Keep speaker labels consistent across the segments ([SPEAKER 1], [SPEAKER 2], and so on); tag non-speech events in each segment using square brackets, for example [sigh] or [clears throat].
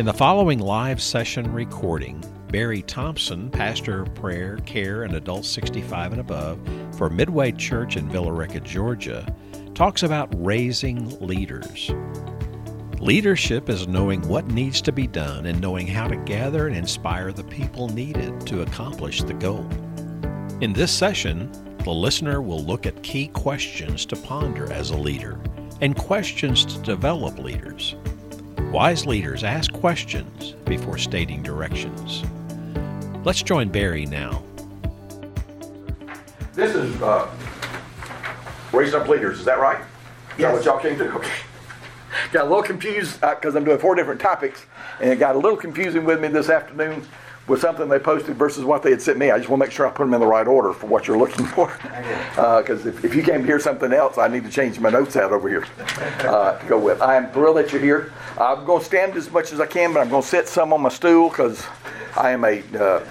[SPEAKER 1] In the following live session recording, Barry Thompson, pastor of prayer, care, and adults 65 and above for Midway Church in Villa Rica, Georgia, talks about raising leaders. Leadership is knowing what needs to be done and knowing how to gather and inspire the people needed to accomplish the goal. In this session, the listener will look at key questions to ponder as a leader and questions to develop leaders. Wise leaders ask questions before stating directions. Let's join Barry now.
[SPEAKER 2] This is uh, raising up leaders. Is that right? Is that what y'all came to? [laughs] Okay. Got a little confused because I'm doing four different topics, and it got a little confusing with me this afternoon with something they posted versus what they had sent me. I just want to make sure I put them in the right order for what you're looking for. [laughs] Because uh, if, if you came to hear something else, I need to change my notes out over here uh, to go with. I am thrilled that you're here. I'm going to stand as much as I can, but I'm going to sit some on my stool because I am a uh,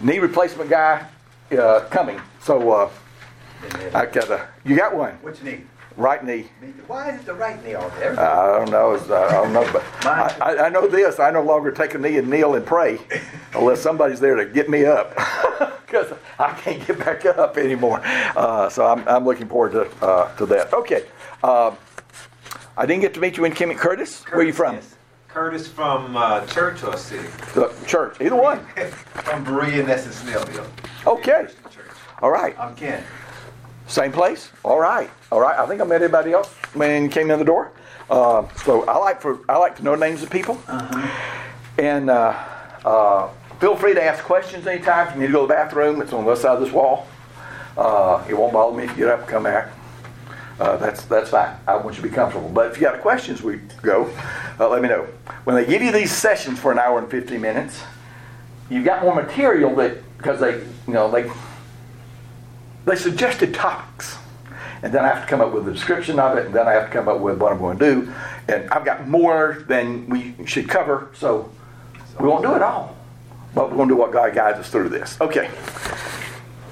[SPEAKER 2] knee replacement guy uh, coming. So uh, I got a. You got one?
[SPEAKER 3] Which knee?
[SPEAKER 2] Right knee.
[SPEAKER 3] Why is it the right knee on there?
[SPEAKER 2] I don't know. It's- I don't know, but [laughs] I, I- know this. I no longer take a knee and kneel and pray [laughs] unless somebody's there to get me up [laughs] because I can't get back up anymore. Uh, so I'm, I'm looking forward to uh, to that. Okay. Uh, I didn't get to meet you in Kimmy Curtis. Where are you from?
[SPEAKER 3] Yes. Curtis from uh, Church or City?
[SPEAKER 2] The church. Either one.
[SPEAKER 3] from Berea, and that's in Snellville.
[SPEAKER 2] Okay. All right.
[SPEAKER 3] I'm Ken.
[SPEAKER 2] Same place? All right. All right. I think I met everybody else when you came in the door. Uh, so I like for I like to know names of people. And uh, uh, feel free to ask questions anytime. If you need to go to the bathroom, it's on the other side of this wall. Uh, it won't bother me if you get up and come back. Uh, that's that's fine. I want you to be comfortable. But if you got questions, we go. Uh, let me know. When they give you these sessions for an hour and 50 minutes, you've got more material that because they you know they they suggested topics. And then I have to come up with a description of it, and then I have to come up with what I'm going to do. And I've got more than we should cover, so we won't do it all. But we're going to do what God guides us through this. Okay.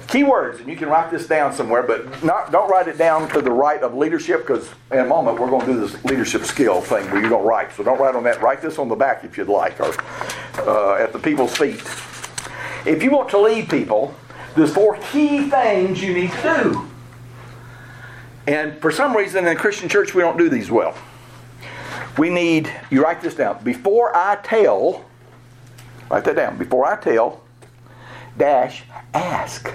[SPEAKER 2] Keywords, and you can write this down somewhere, but not, don't write it down to the right of leadership because in a moment we're going to do this leadership skill thing where you're going to write. So don't write on that. Write this on the back if you'd like, or uh, at the people's feet. If you want to lead people, there's four key things you need to do. And for some reason in the Christian church, we don't do these well. We need, you write this down, before I tell, write that down, before I tell, dash, ask.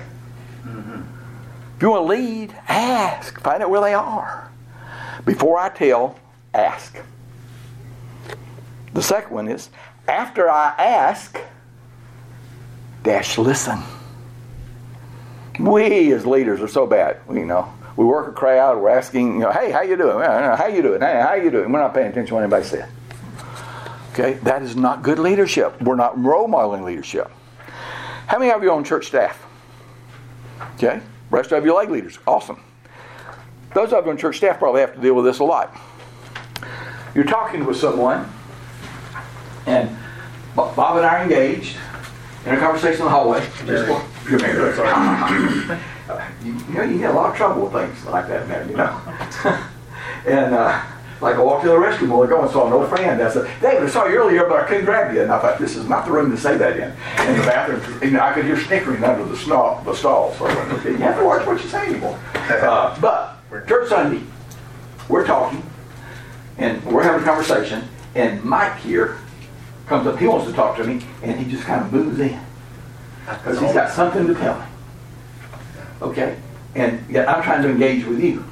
[SPEAKER 2] If you want to lead, ask. Find out where they are. Before I tell, ask. The second one is, after I ask, dash, listen. We as leaders are so bad, you know. We work a crowd, we're asking, you know, hey, how you doing? How you doing? Hey, how you doing? We're not paying attention to what anybody said. Okay, that is not good leadership. We're not role modeling leadership. How many of you on church staff? Okay, rest of you like leaders. Awesome. Those of you on church staff probably have to deal with this a lot. You're talking with someone, and Bob and I are engaged in a conversation in the hallway. Just for, you're married. [clears throat] You, you know, you get a lot of trouble with things like that, man. You know. [laughs] and uh, like I walked to the restroom while ago and saw an old friend. I said, "David, I saw you earlier, but I couldn't grab you." And I thought, "This is not the room to say that in." In the bathroom, you know, I could hear snickering under the stall. The stall. So I went, "Okay, you have to watch what you say anymore." Uh, but church Sunday, we're talking, and we're having a conversation, and Mike here comes up. He wants to talk to me, and he just kind of moves in because he's got something to tell me. Okay? And yeah, I'm trying to engage with you.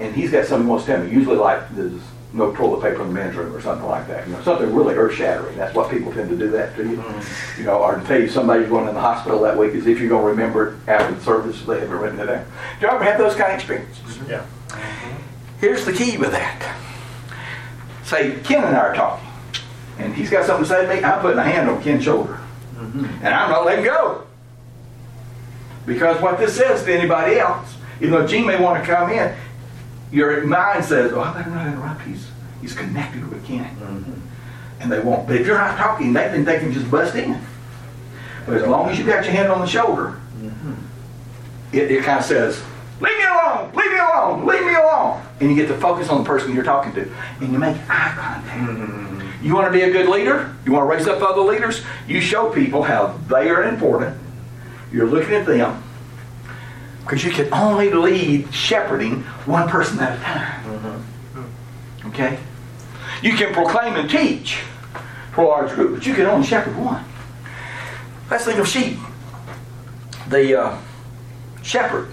[SPEAKER 2] And he's got something he wants to tell me. Usually like there's no toilet paper in the men's room or something like that. You know, something really earth shattering. That's what people tend to do that to you. Mm-hmm. You know, or to tell you somebody's going in the hospital that week is if you're going to remember it after the service. They haven't written it down. Do you ever have those kind of experiences?
[SPEAKER 3] Yeah.
[SPEAKER 2] Here's the key with that. Say, Ken and I are talking, and he's got something to say to me. I'm putting a hand on Ken's shoulder, mm-hmm. and I'm not letting go. Because what this says to anybody else, even though Gene may want to come in, your mind says, "Oh, I better not going to interrupt. He's he's connected with Ken," mm-hmm. and they won't. But if you're not talking, they think they can just bust in. But as long as you've got your hand on the shoulder, mm-hmm. it, it kind of says, Leave me alone! Leave me alone! Leave me alone! And you get to focus on the person you're talking to. And you make eye contact. You want to be a good leader? You want to raise up other leaders? You show people how they are important. You're looking at them. Because you can only lead shepherding one person at a time. Okay? You can proclaim and teach for a large group, but you can only shepherd one. Let's think of sheep. The uh, shepherd,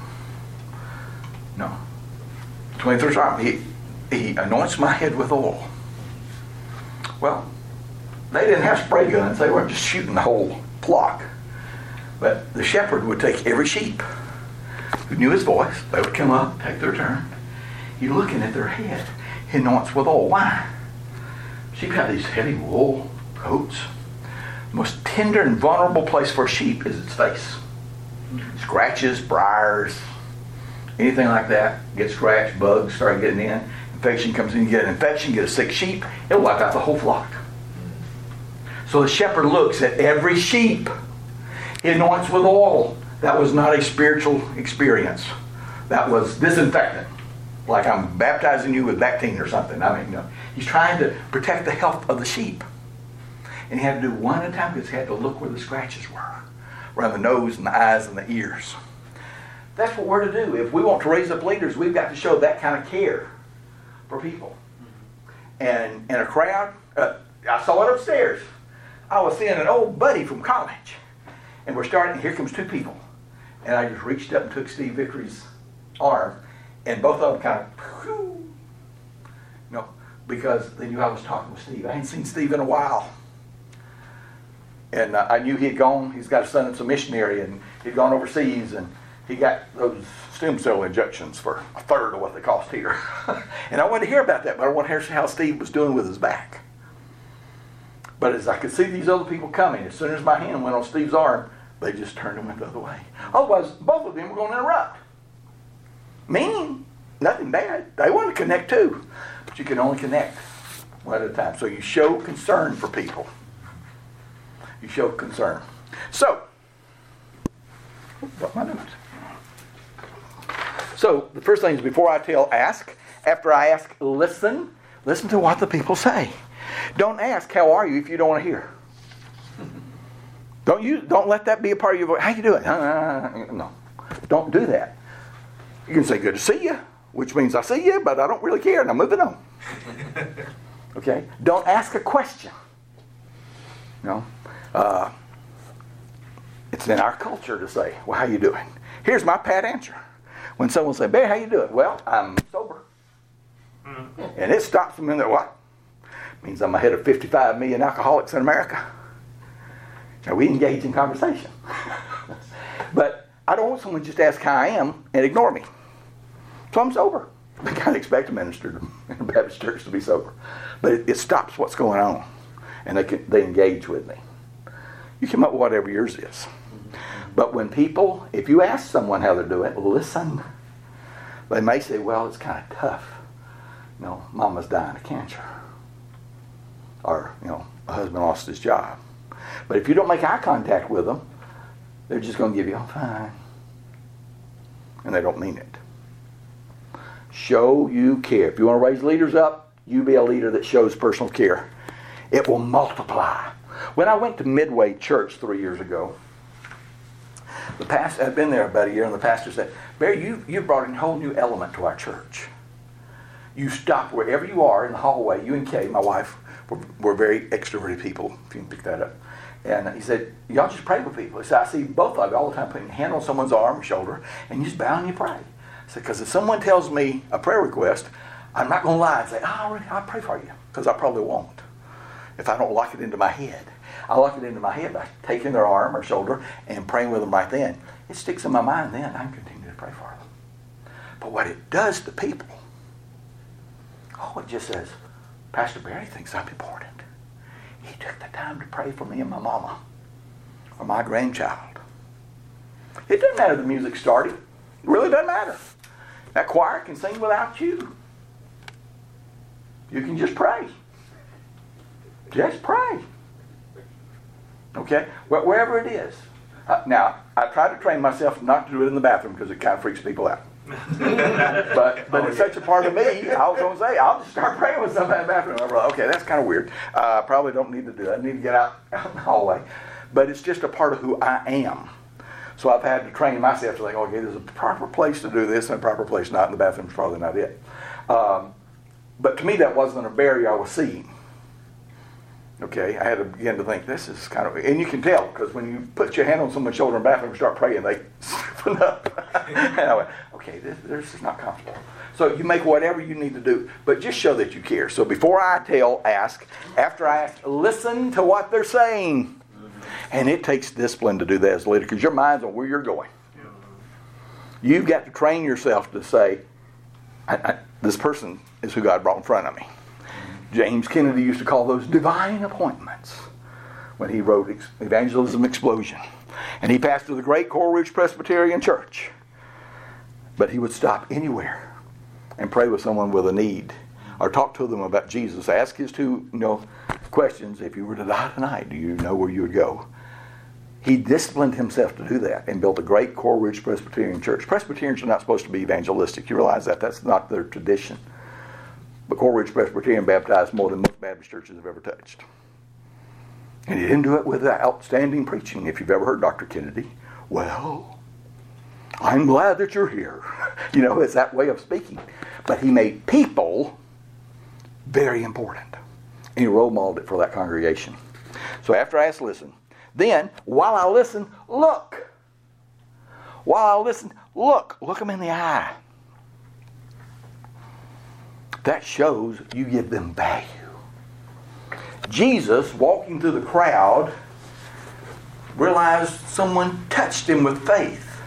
[SPEAKER 2] no, 23rd Psalm, he, he anoints my head with oil. Well, they didn't have spray guns, they weren't just shooting the whole flock. But the shepherd would take every sheep who knew his voice, they would come up, take their turn. He's looking at their head. He with oil. Why? Sheep have these heavy wool coats. The most tender and vulnerable place for a sheep is its face. Scratches, briars, anything like that, get scratched, bugs start getting in, infection comes in, you get an infection, get a sick sheep, it'll wipe out the whole flock. So the shepherd looks at every sheep. He anoints with oil. That was not a spiritual experience. That was disinfectant. Like I'm baptizing you with Bactine or something. I mean, no. He's trying to protect the health of the sheep. And he had to do one at a time because he had to look where the scratches were around the nose and the eyes and the ears. That's what we're to do. If we want to raise up leaders, we've got to show that kind of care for people. And in a crowd, uh, I saw it upstairs. I was seeing an old buddy from college. And we're starting, here comes two people. And I just reached up and took Steve Vickery's arm, and both of them kind of, you know, because they knew I was talking with Steve. I hadn't seen Steve in a while. And uh, I knew he had gone, he's got a son that's a missionary, and he'd gone overseas, and he got those stem cell injections for a third of what they cost here. [laughs] and I wanted to hear about that, but I wanted to hear how Steve was doing with his back. But as I could see these other people coming, as soon as my hand went on Steve's arm, they just turned and went the other way. Otherwise, both of them were going to interrupt. Meaning, nothing bad. They want to connect too. But you can only connect one at a time. So you show concern for people. You show concern. So, what am I doing? So, the first thing is before I tell, ask. After I ask, listen. Listen to what the people say. Don't ask, how are you, if you don't want to hear. Don't you don't let that be a part of your voice. How you doing? Uh, no. Don't do that. You can say good to see you, which means I see you, but I don't really care and I'm moving on. [laughs] Okay? Don't ask a question. No. Uh, it's in our culture to say, well, how are you doing? Here's my pat answer. When someone say, Bear, how you doing? Well, I'm sober. Mm-hmm. And it stops them in there, what? means I'm ahead of 55 million alcoholics in America. Now, we engage in conversation. [laughs] but I don't want someone just to ask how I am and ignore me. So I'm sober. [laughs] I kind of expect a minister [laughs] in a Baptist church to be sober. But it, it stops what's going on. And they, can, they engage with me. You come up with whatever yours is. But when people, if you ask someone how they're doing, listen. They may say, well, it's kind of tough. You know, mama's dying of cancer. Or, you know, a husband lost his job. But if you don't make eye contact with them, they're just going to give you, oh, fine. And they don't mean it. Show you care. If you want to raise leaders up, you be a leader that shows personal care. It will multiply. When I went to Midway Church three years ago, the pastor, I'd been there about a year, and the pastor said, Barry, you, you brought a whole new element to our church. You stop wherever you are in the hallway, you and Kay, my wife, we're, we're very extroverted people, if you can pick that up. And he said, Y'all just pray for people. He said, I see both of you all the time putting a hand on someone's arm shoulder, and you just bow and you pray. I said, Because if someone tells me a prayer request, I'm not going to lie and say, oh, I'll pray for you, because I probably won't if I don't lock it into my head. I lock it into my head by taking their arm or shoulder and praying with them right then. It sticks in my mind then. I continue to pray for them. But what it does to people, oh, it just says, Pastor Barry thinks I'm important. He took the time to pray for me and my mama or my grandchild. It doesn't matter the music started. It really doesn't matter. That choir can sing without you. You can just pray. Just pray. Okay? Wherever it is. Uh, now, I try to train myself not to do it in the bathroom because it kind of freaks people out. [laughs] but but it's such a part of me. I was going to say I'll just start [laughs] praying with somebody in the bathroom. I'm like, okay, that's kind of weird. Uh, probably don't need to do that. I need to get out, [laughs] out in the hallway. But it's just a part of who I am. So I've had to train myself to think, okay, there's a proper place to do this and a proper place not in the bathroom is probably not it. Um, but to me, that wasn't a barrier I was seeing. Okay, I had to begin to think this is kind of, and you can tell because when you put your hand on someone's shoulder in the bathroom and start praying, they [laughs] stiffen up. [laughs] and I went, okay, this, this is not comfortable. So you make whatever you need to do, but just show that you care. So before I tell, ask. After I ask, listen to what they're saying. And it takes discipline to do that as a leader because your mind's on where you're going. You've got to train yourself to say, I, I, this person is who God brought in front of me. James Kennedy used to call those divine appointments when he wrote Evangelism Explosion. And he passed through the great Coral Ridge Presbyterian Church. But he would stop anywhere and pray with someone with a need or talk to them about Jesus. Ask his two you know, questions. If you were to die tonight, do you know where you would go? He disciplined himself to do that and built a great Coral Ridge Presbyterian church. Presbyterians are not supposed to be evangelistic. You realize that? That's not their tradition. But Coral Ridge Presbyterian baptized more than most Baptist churches have ever touched. And he didn't do it with outstanding preaching. If you've ever heard Dr. Kennedy, well, I'm glad that you're here. [laughs] You know, it's that way of speaking. But he made people very important. And he role modeled it for that congregation. So after I asked listen, then while I listen, look. While I listen, look. Look them in the eye. That shows you give them value. Jesus, walking through the crowd, realized someone touched him with faith.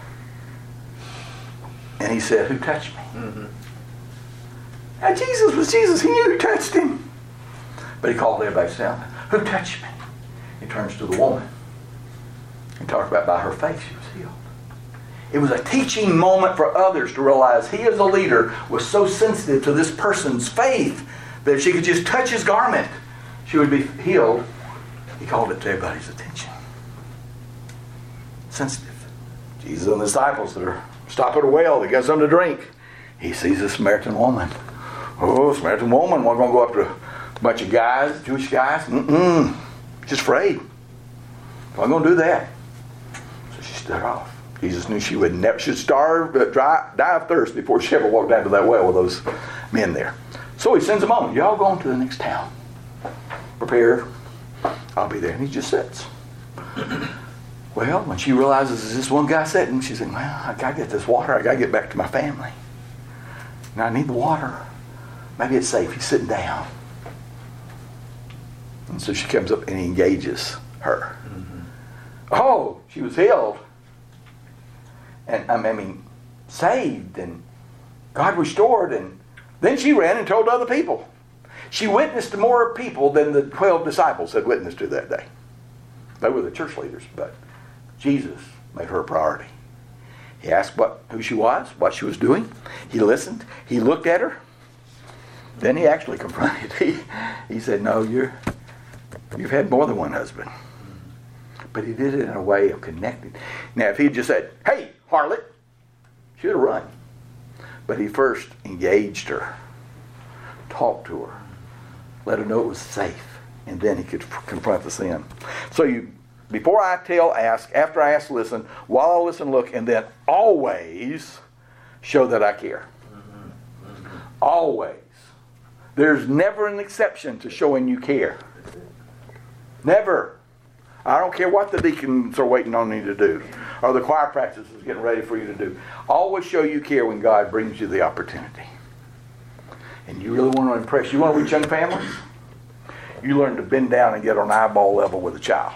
[SPEAKER 2] And he said, Who touched me? Mm-hmm. Now, Jesus was Jesus. He knew who touched him. But he called everybody down. Who touched me? He turns to the woman and talks about by her faith she was healed. It was a teaching moment for others to realize he, as a leader, was so sensitive to this person's faith that if she could just touch his garment, she would be healed. He called it to everybody's attention. Sensitive. Jesus and the disciples that are stopping at a well, they got something to drink. He sees a Samaritan woman. Oh, Samaritan woman, we're going to go up to a bunch of guys, Jewish guys. Mm-mm. Just afraid. I'm going to do that. So she stood off. Jesus knew she would never, should starve, uh, dry, die of thirst before she ever walked down to that well with those men there. So he sends them on. Y'all go on to the next town. Prepare. I'll be there. And he just sits. Well, when she realizes there's this one guy sitting, she's like, well, I got to get this water. I got to get back to my family. Now I need the water. Maybe it's safe. He's sitting down. And so she comes up and he engages her. Mm-hmm. Oh, she was healed and I mean, saved and God restored. And then she ran and told other people. She witnessed to more people than the 12 disciples had witnessed to that day. They were the church leaders, but Jesus made her a priority. He asked what, who she was, what she was doing. He listened. He looked at her. Then he actually [laughs] confronted. He, he said, No, you're, you've had more than one husband. But he did it in a way of connecting. Now, if he had just said, Hey, harlot. She would have run. But he first engaged her, talked to her, let her know it was safe, and then he could confront the sin. So you, before I tell, ask. After I ask, listen. While I listen, look, and then always show that I care. Always. There's never an exception to showing you care. Never. I don't care what the deacons are waiting on me to do or the choir practice is getting ready for you to do. Always show you care when God brings you the opportunity. And you really want to impress, you want to reach young families? You learn to bend down and get on eyeball level with a child.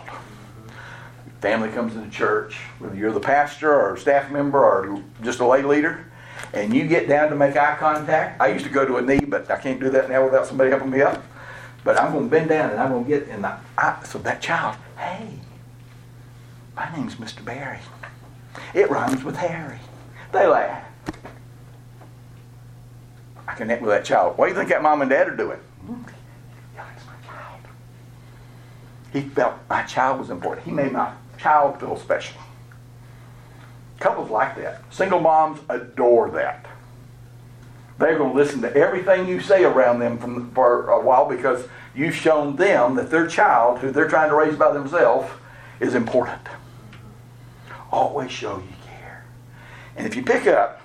[SPEAKER 2] Family comes into church, whether you're the pastor or staff member or just a lay leader, and you get down to make eye contact. I used to go to a knee, but I can't do that now without somebody helping me up. But I'm going to bend down and I'm going to get in the eye. So that child, hey, my name's Mr. Barry. It rhymes with Harry. They laugh. I connect with that child. What do you think that mom and dad are doing? Yeah, it's my child. He felt my child was important. He made my child feel special. couples like that. Single moms adore that. They're going to listen to everything you say around them from, for a while because you've shown them that their child, who they're trying to raise by themselves, is important. Always show you care. And if you pick up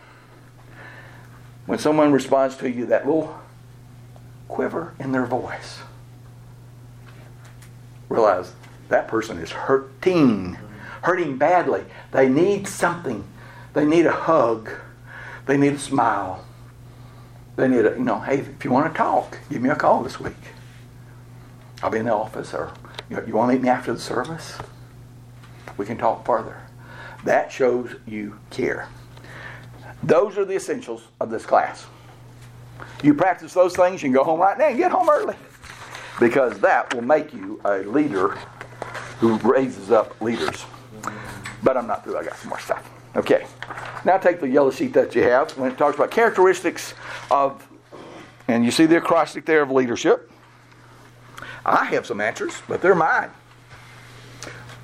[SPEAKER 2] when someone responds to you, that little quiver in their voice, realize that person is hurting, hurting badly. They need something. They need a hug. They need a smile. They need a, you know, hey, if you want to talk, give me a call this week. I'll be in the office, or you, know, you want to meet me after the service? We can talk further. That shows you care. Those are the essentials of this class. You practice those things, you can go home right now and get home early. Because that will make you a leader who raises up leaders. But I'm not through, I got some more stuff. Okay. Now take the yellow sheet that you have when it talks about characteristics of, and you see the acrostic there of leadership. I have some answers, but they're mine.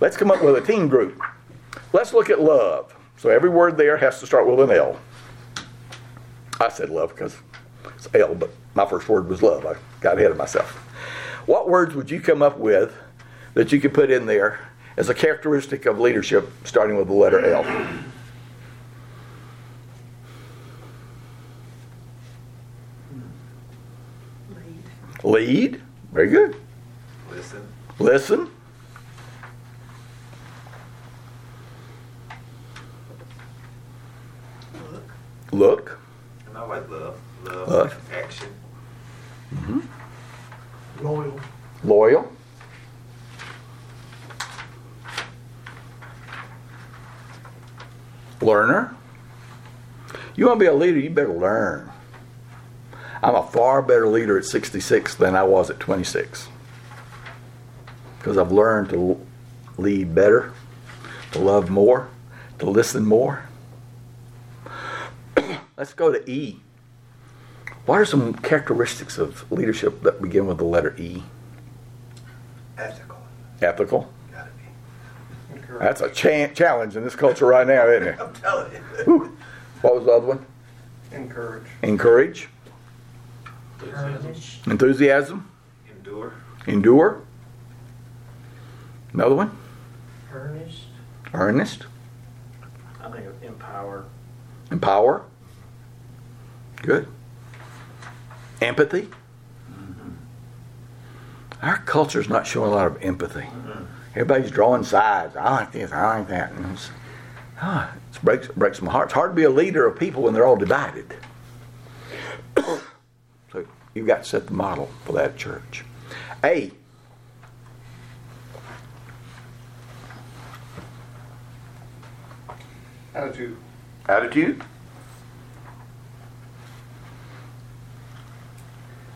[SPEAKER 2] Let's come up with a team group. Let's look at love. So every word there has to start with an L. I said love because it's L, but my first word was love. I got ahead of myself. What words would you come up with that you could put in there as a characteristic of leadership starting with the letter L?
[SPEAKER 4] Lead.
[SPEAKER 2] Lead. Very good.
[SPEAKER 3] Listen.
[SPEAKER 2] Listen.
[SPEAKER 4] Look.
[SPEAKER 2] Look.
[SPEAKER 3] And I like love. Love.
[SPEAKER 2] Love.
[SPEAKER 3] Action. Mm-hmm.
[SPEAKER 4] Loyal.
[SPEAKER 2] Loyal. Learner. You want to be a leader, you better learn. I'm a far better leader at 66 than I was at 26. Because I've learned to lead better, to love more, to listen more. Let's go to E. What are some characteristics of leadership that begin with the letter E?
[SPEAKER 3] Ethical.
[SPEAKER 2] Ethical.
[SPEAKER 3] Gotta be.
[SPEAKER 2] That's a cha- challenge in this culture right now, isn't it? [laughs]
[SPEAKER 3] I'm telling you.
[SPEAKER 2] Whew. What was the other one?
[SPEAKER 4] Encourage.
[SPEAKER 2] Encourage,
[SPEAKER 4] Earnest.
[SPEAKER 2] enthusiasm,
[SPEAKER 3] Endure.
[SPEAKER 2] endure. Another one?
[SPEAKER 4] Earnest.
[SPEAKER 2] Earnest,
[SPEAKER 4] I think of empower.
[SPEAKER 2] empower. Good. Empathy. Our culture's not showing a lot of empathy. Everybody's drawing sides. I like this. I like that. And it's, ah, it breaks breaks my heart. It's hard to be a leader of people when they're all divided. [coughs] so you've got to set the model for that church. A.
[SPEAKER 3] Attitude.
[SPEAKER 2] Attitude.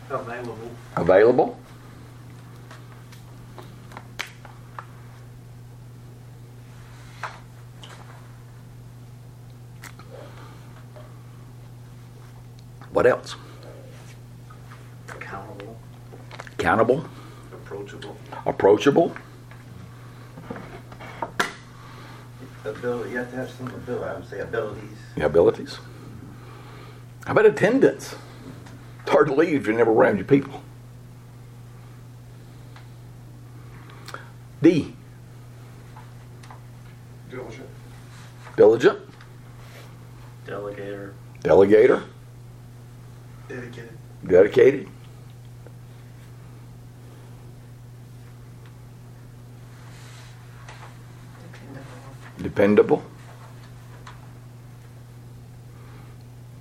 [SPEAKER 4] Available.
[SPEAKER 2] Available. What else?
[SPEAKER 4] Accountable.
[SPEAKER 2] Accountable,
[SPEAKER 3] Approachable.
[SPEAKER 2] approachable,
[SPEAKER 5] Ability, you have to have some ability, I would say abilities.
[SPEAKER 2] the abilities. How about attendance? To lead if you're never around your people. D.
[SPEAKER 3] Diligent.
[SPEAKER 2] Diligent,
[SPEAKER 4] Delegator.
[SPEAKER 2] delegator,
[SPEAKER 3] Dedicated.
[SPEAKER 2] dedicated, dependable,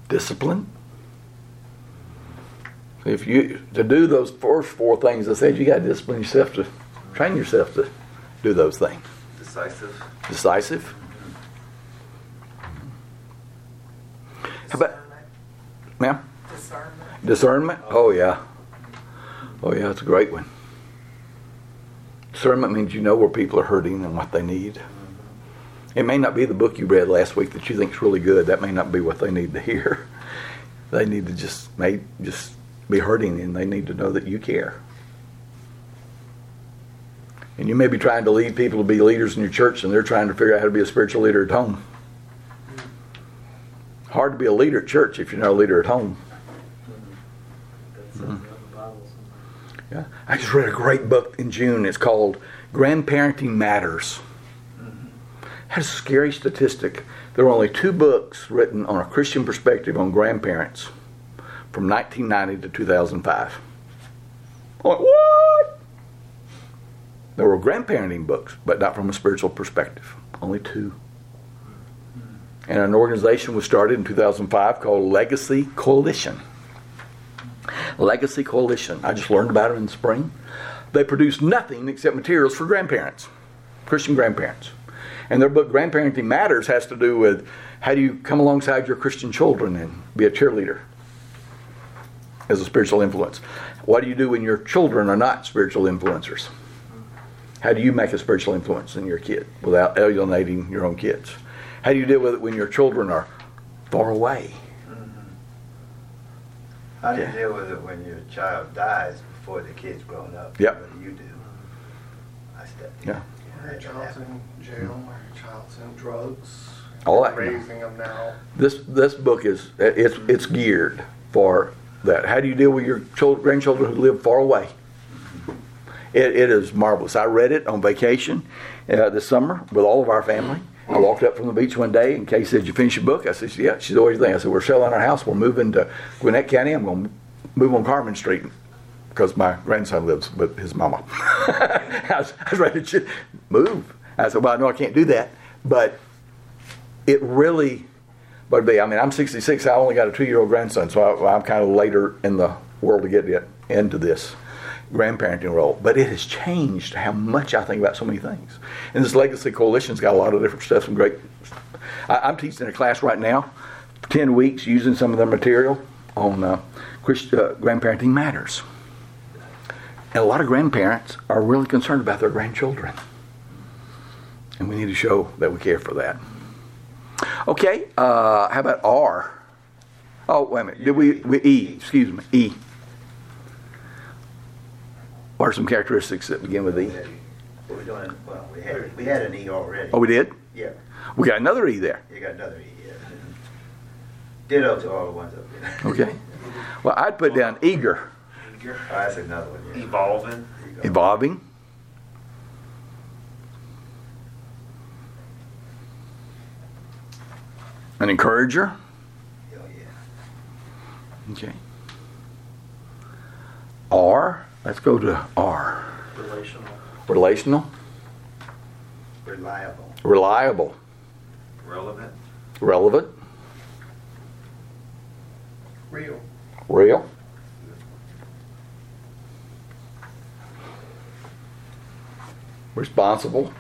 [SPEAKER 2] discipline. If you to do those first four things I said, you got to discipline yourself to train yourself to do those things.
[SPEAKER 3] Decisive.
[SPEAKER 2] Decisive. How about, ma'am?
[SPEAKER 4] Discernment.
[SPEAKER 2] Discernment? Oh, yeah. Oh, yeah, it's a great one. Discernment means you know where people are hurting and what they need. It may not be the book you read last week that you think is really good. That may not be what they need to hear. [laughs] They need to just may just be hurting and they need to know that you care. And you may be trying to lead people to be leaders in your church and they're trying to figure out how to be a spiritual leader at home. Hard to be a leader at church if you're not a leader at home.
[SPEAKER 4] That says that in the Bible somewhere.
[SPEAKER 2] Yeah. I just read a great book in June. It's called Grandparenting Matters. Mm-hmm. Had a scary statistic. There were only two books written on a Christian perspective on grandparents from 1990 to 2005. I'm what? There were grandparenting books, but not from a spiritual perspective. Only two. And an organization was started in 2005 called Legacy Coalition. Legacy Coalition. I just learned about it in the spring. They produce nothing except materials for grandparents, Christian grandparents. And their book, Grandparenting Matters, has to do with how do you come alongside your Christian children and be a cheerleader as a spiritual influence. What do you do when your children are not spiritual influencers? How do you make a spiritual influence in your kid without alienating your own kids? How do you deal with it when your children are far away? Mm-hmm.
[SPEAKER 5] How do you
[SPEAKER 2] Yeah.
[SPEAKER 5] deal with it when your child dies before the kid's grown up?
[SPEAKER 2] Yep.
[SPEAKER 5] What do you do? I stepped in.
[SPEAKER 2] Yeah.
[SPEAKER 3] Or your child's in jail, or your child's in drugs.
[SPEAKER 2] All that.
[SPEAKER 3] Raising them now.
[SPEAKER 2] This this book is it's it's geared for that. How do you deal with your children, grandchildren who live far away? It, it is marvelous. I read it on vacation uh, this summer with all of our family. I walked up from the beach one day and Kay said, "You finish your book?" I said, "Yeah." She's always there. I said, "We're selling our house. We're moving to Gwinnett County. I'm going to move on Carmen Street." Because my grandson lives with his mama. [laughs] I, was, I was ready to move. I said, Well, know I can't do that. But it really but be, I mean, I'm 66. I only got a two-year-old grandson, so I, I'm kind of later in the world to get into this grandparenting role. But it has changed how much I think about so many things. And this Legacy Coalition's got a lot of different stuff. Some great. I, I'm teaching a class right now, 10 weeks, using some of their material on uh, Christ, uh, grandparenting matters. And a lot of grandparents are really concerned about their grandchildren. And we need to show that we care for that. Okay, uh, how about R? Oh, wait a minute. Did we, we E? Excuse me, E. What are some characteristics that begin with E?
[SPEAKER 5] We're doing, well, we had, we had an E already.
[SPEAKER 2] Oh, we did.
[SPEAKER 5] Yeah,
[SPEAKER 2] We got another E there.
[SPEAKER 5] you got another E, yeah. Ditto to all the ones up there.
[SPEAKER 2] Okay. Well, I'd put down eager,
[SPEAKER 5] Oh, that's another one, yeah.
[SPEAKER 3] Evolving.
[SPEAKER 5] There you go.
[SPEAKER 2] evolving, an encourager.
[SPEAKER 5] Oh, yeah.
[SPEAKER 2] Okay. R. Let's go to R.
[SPEAKER 4] Relational.
[SPEAKER 2] Relational,
[SPEAKER 5] Reliable.
[SPEAKER 2] reliable,
[SPEAKER 3] Relevant.
[SPEAKER 2] relevant,
[SPEAKER 3] Real.
[SPEAKER 2] real. Responsible.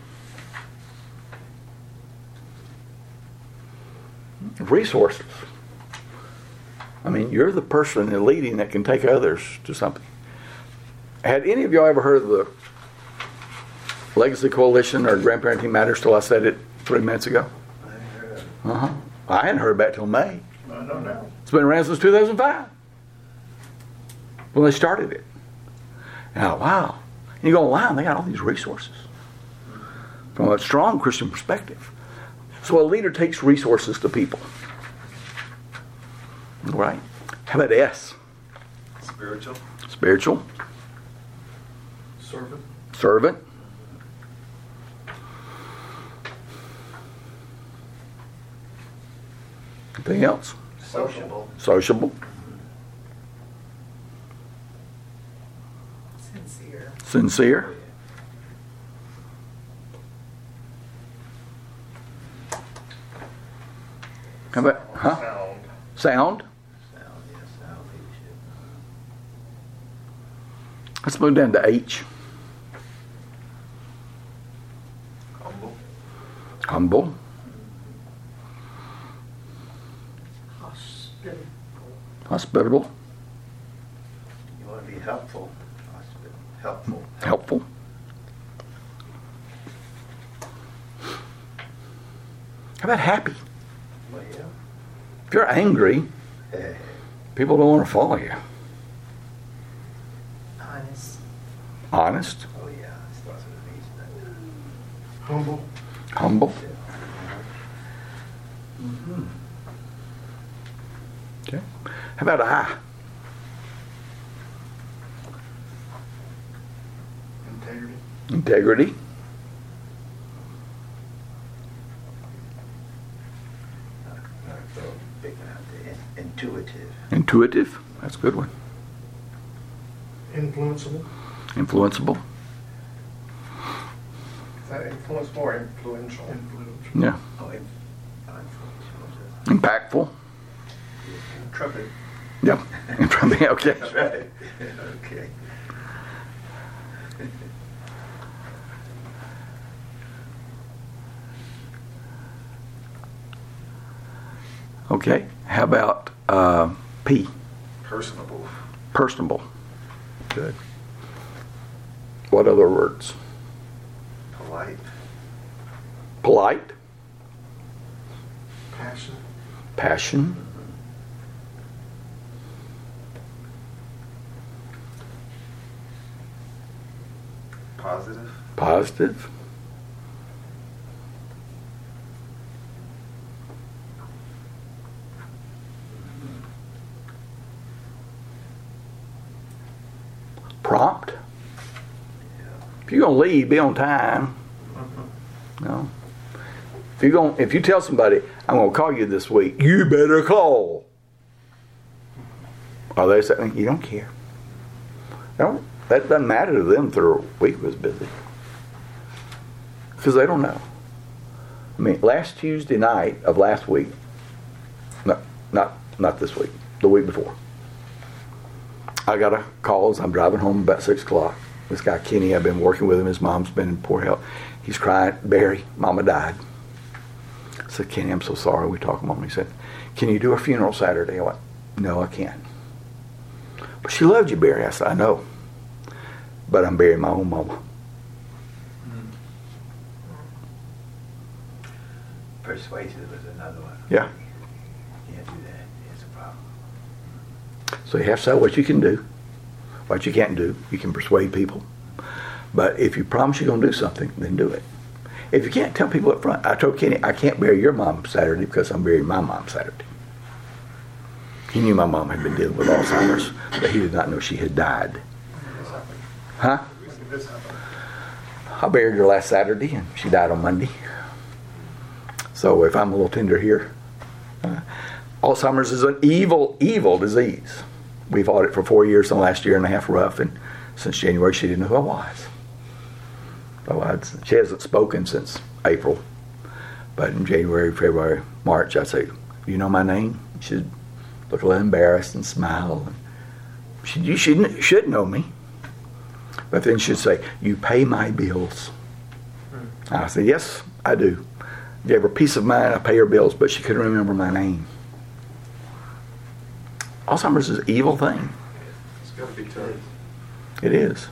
[SPEAKER 2] Resources. I mean, you're the person in leading that can take others to something. Had any of y'all ever heard of the Legacy Coalition or Grandparenting Matters till I said it three minutes ago?
[SPEAKER 5] I heard.
[SPEAKER 2] Uh huh. I hadn't heard about it till May.
[SPEAKER 3] I know.
[SPEAKER 2] It's been around since 2005 when they started it. I, wow. And you go, wow, they got all these resources from a strong Christian perspective. So a leader takes resources to people. All right. How about S?
[SPEAKER 3] Spiritual.
[SPEAKER 2] Spiritual,
[SPEAKER 3] Servant.
[SPEAKER 2] servant, anything else?
[SPEAKER 5] Sociable.
[SPEAKER 2] Sociable,
[SPEAKER 6] Sincere.
[SPEAKER 2] sincere, how about, huh?
[SPEAKER 3] Sound.
[SPEAKER 2] Sound?
[SPEAKER 5] Sound, yeah, sound leadership.
[SPEAKER 2] Let's move down to H.
[SPEAKER 3] Humble.
[SPEAKER 2] Humble,
[SPEAKER 6] Hospitable.
[SPEAKER 2] hospitable,
[SPEAKER 5] You want to be helpful. Hospitable. Helpful.
[SPEAKER 2] helpful. How about happy?
[SPEAKER 5] Well, yeah.
[SPEAKER 2] If you're angry, people don't want to follow you.
[SPEAKER 6] Honest.
[SPEAKER 2] Honest,
[SPEAKER 5] oh, yeah. It starts with an H, doesn't it?
[SPEAKER 3] Humble.
[SPEAKER 2] humble, mm-hmm. Okay. How about I?
[SPEAKER 3] Integrity.
[SPEAKER 2] Integrity.
[SPEAKER 5] So, picking out the in- intuitive.
[SPEAKER 2] Intuitive. That's a good one.
[SPEAKER 3] Influenceable.
[SPEAKER 2] Influenceable.
[SPEAKER 3] Is that influenceable or influential? Influential.
[SPEAKER 2] Yeah.
[SPEAKER 5] Oh, in- influence.
[SPEAKER 2] Impactful.
[SPEAKER 3] Intrepid.
[SPEAKER 2] Yep. [laughs] okay.
[SPEAKER 5] That's right. Okay.
[SPEAKER 2] Okay. How about uh, P?
[SPEAKER 3] Personable.
[SPEAKER 2] Personable. Good. What other words?
[SPEAKER 5] Polite.
[SPEAKER 2] Polite.
[SPEAKER 3] Passionate.
[SPEAKER 2] Passion.
[SPEAKER 5] Positive.
[SPEAKER 2] Positive. Prompt. If you're gonna leave, be on time. Mm-hmm. No. If you're going, if you tell somebody, I'm gonna call you this week, you better call. Or they say, you don't care. No, that doesn't matter to them if their week was busy. Because they don't know. I mean, last Tuesday night of last week, no, not not this week, the week before. I got a call as I'm driving home about six o'clock. This guy Kenny, I've been working with him. His mom's been in poor health. He's crying, Barry, Mama died. I said, Kenny, I'm so sorry. We talked about him. He said, Can you do a funeral Saturday? I went, No, I can't. But she loved you, Barry. I said, I know. But I'm burying my own mama.
[SPEAKER 5] Persuasive is another one.
[SPEAKER 2] Yeah.
[SPEAKER 5] Can't do that. It's a problem.
[SPEAKER 2] Have to what you can do, what you can't do. You can persuade people. But if you promise you're going to do something, then do it. If you can't tell people up front, I told Kenny, I can't bury your mom Saturday because I'm burying my mom Saturday. He knew my mom had been dealing with Alzheimer's, but he did not know she had died. Huh? I buried her last Saturday and she died on Monday. So if I'm a little tender here, uh, Alzheimer's is an evil, evil disease. We've fought it for four years, the last year and a half rough, and since January she didn't know who I was. So I'd, she hasn't spoken since April, but in January, February, March, I'd say, "You know my name?" She'd look a little embarrassed and smile. And She, you should should know me, but then she'd say, "You pay my bills." Hmm. I said, "Yes, I do." Gave her peace of mind. I pay her bills, but she couldn't remember my name. Alzheimer's is an evil thing.
[SPEAKER 3] It's got to be tough.
[SPEAKER 2] It is.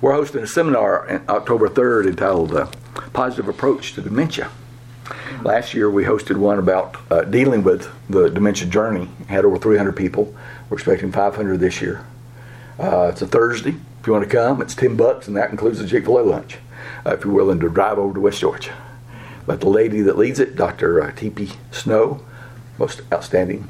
[SPEAKER 2] We're hosting a seminar on October 3rd entitled uh, Positive Approach to Dementia. Last year we hosted one about uh, dealing with the dementia journey. Had over 300 people. We're expecting 500 this year. Uh, it's a Thursday. If you want to come, it's 10 bucks, and that includes the Chick fil A lunch uh, if you're willing to drive over to West Georgia. But the lady that leads it, Dr. Uh, Teepa Snow, most outstanding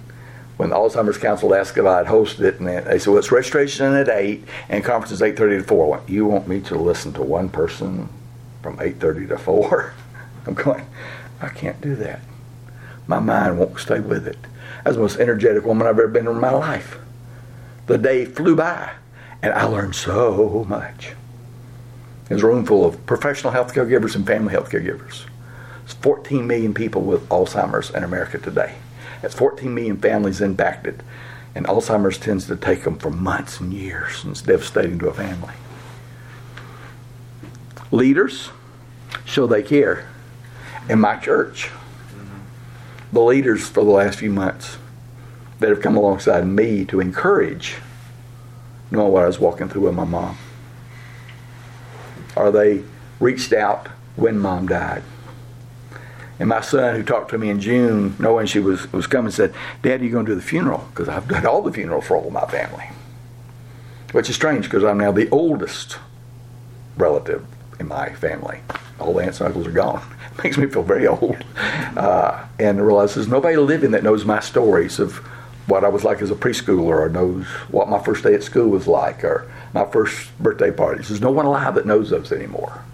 [SPEAKER 2] when the Alzheimer's Council asked if I'd hosted it, and they said, "Well, it's registration at eight, and conference is eight thirty to 4. I went, "You want me to listen to one person from eight thirty to 4? [laughs] I'm going, I can't do that. My mind won't stay with it. That's the most energetic woman I've ever been in my life. The day flew by, and I learned so much. There's a room full of professional health care givers and family health care givers. There's 14 million people with Alzheimer's in America today. That's 14 million families impacted. And Alzheimer's tends to take them for months and years, and it's devastating to a family. Leaders show they care. In my church, the leaders for the last few months that have come alongside me to encourage, knowing what I was walking through with my mom, are they reached out when mom died. And my son, who talked to me in June, knowing she was, was coming, said, Dad, are you going to do the funeral? Because I've done all the funerals for all of my family. Which is strange because I'm now the oldest relative in my family. All the aunts and uncles are gone. [laughs] Makes me feel very old. Uh, and I realize there's nobody living that knows my stories of what I was like as a preschooler or knows what my first day at school was like or my first birthday parties. There's no one alive that knows those anymore.